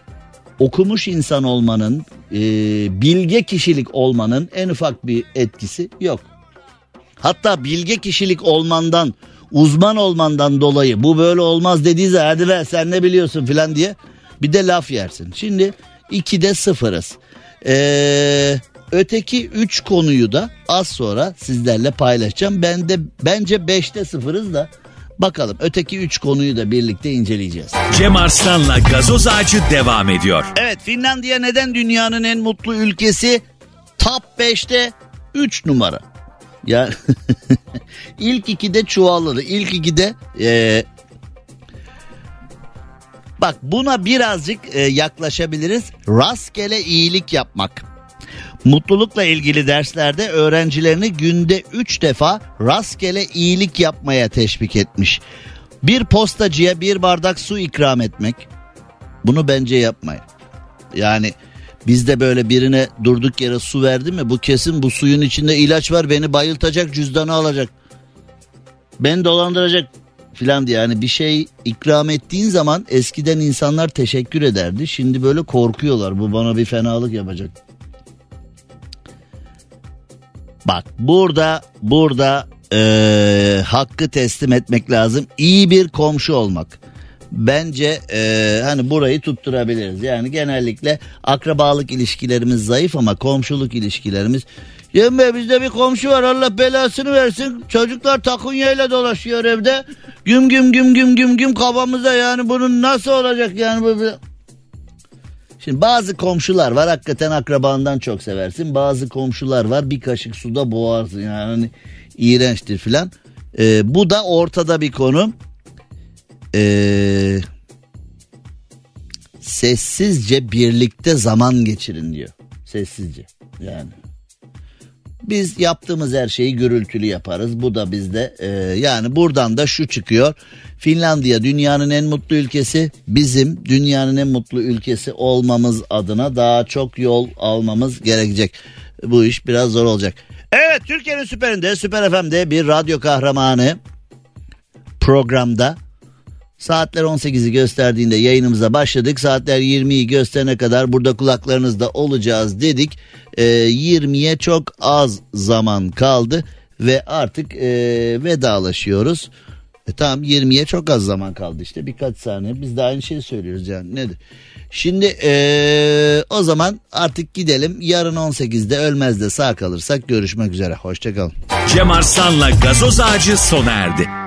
okumuş insan olmanın e, bilge kişilik olmanın en ufak bir etkisi yok. Hatta bilge kişilik olmandan, uzman olmandan dolayı bu böyle olmaz dediği hadi be sen ne biliyorsun filan diye bir de laf yersin. Şimdi 2'de sıfırız. Ee, öteki 3 konuyu da az sonra sizlerle paylaşacağım. Ben de bence 5'te sıfırız da bakalım öteki 3 konuyu da birlikte inceleyeceğiz. Cem Arslan'la gazoz ağacı devam ediyor. Evet Finlandiya neden dünyanın en mutlu ülkesi? Top 5'te 3 numara. Ya (laughs) ilk ikide çuvalladı. İlk ikide e, bak buna birazcık e, yaklaşabiliriz. Rastgele iyilik yapmak. Mutlulukla ilgili derslerde öğrencilerini günde 3 defa rastgele iyilik yapmaya teşvik etmiş. Bir postacıya bir bardak su ikram etmek. Bunu bence yapmayın. Yani bizde böyle birine durduk yere su verdi mi bu kesin bu suyun içinde ilaç var beni bayıltacak cüzdanı alacak. Beni dolandıracak filan diye yani bir şey ikram ettiğin zaman eskiden insanlar teşekkür ederdi. Şimdi böyle korkuyorlar bu bana bir fenalık yapacak. Bak burada burada eee, hakkı teslim etmek lazım. İyi bir komşu olmak. Bence eee, hani burayı tutturabiliriz. Yani genellikle akrabalık ilişkilerimiz zayıf ama komşuluk ilişkilerimiz. Yemme bizde bir komşu var Allah belasını versin. Çocuklar takunyayla dolaşıyor evde. Güm güm güm güm güm güm kafamıza yani bunun nasıl olacak yani bu Şimdi bazı komşular var hakikaten akrabandan çok seversin. Bazı komşular var bir kaşık suda boğarsın yani hani iğrençtir filan. Ee, bu da ortada bir konu. Ee, sessizce birlikte zaman geçirin diyor. Sessizce yani. Biz yaptığımız her şeyi gürültülü yaparız. Bu da bizde e, yani buradan da şu çıkıyor. Finlandiya dünyanın en mutlu ülkesi. Bizim dünyanın en mutlu ülkesi olmamız adına daha çok yol almamız gerekecek. Bu iş biraz zor olacak. Evet Türkiye'nin süperinde Süper FM'de bir radyo kahramanı programda Saatler 18'i gösterdiğinde yayınımıza başladık. Saatler 20'yi gösterene kadar burada kulaklarınızda olacağız dedik. Ee, 20'ye çok az zaman kaldı ve artık e, vedalaşıyoruz. E, tamam 20'ye çok az zaman kaldı işte birkaç saniye biz de aynı şeyi söylüyoruz yani nedir? Şimdi e, o zaman artık gidelim yarın 18'de ölmez de sağ kalırsak görüşmek üzere hoşçakalın. Cem Arslan'la gazoz ağacı sona erdi.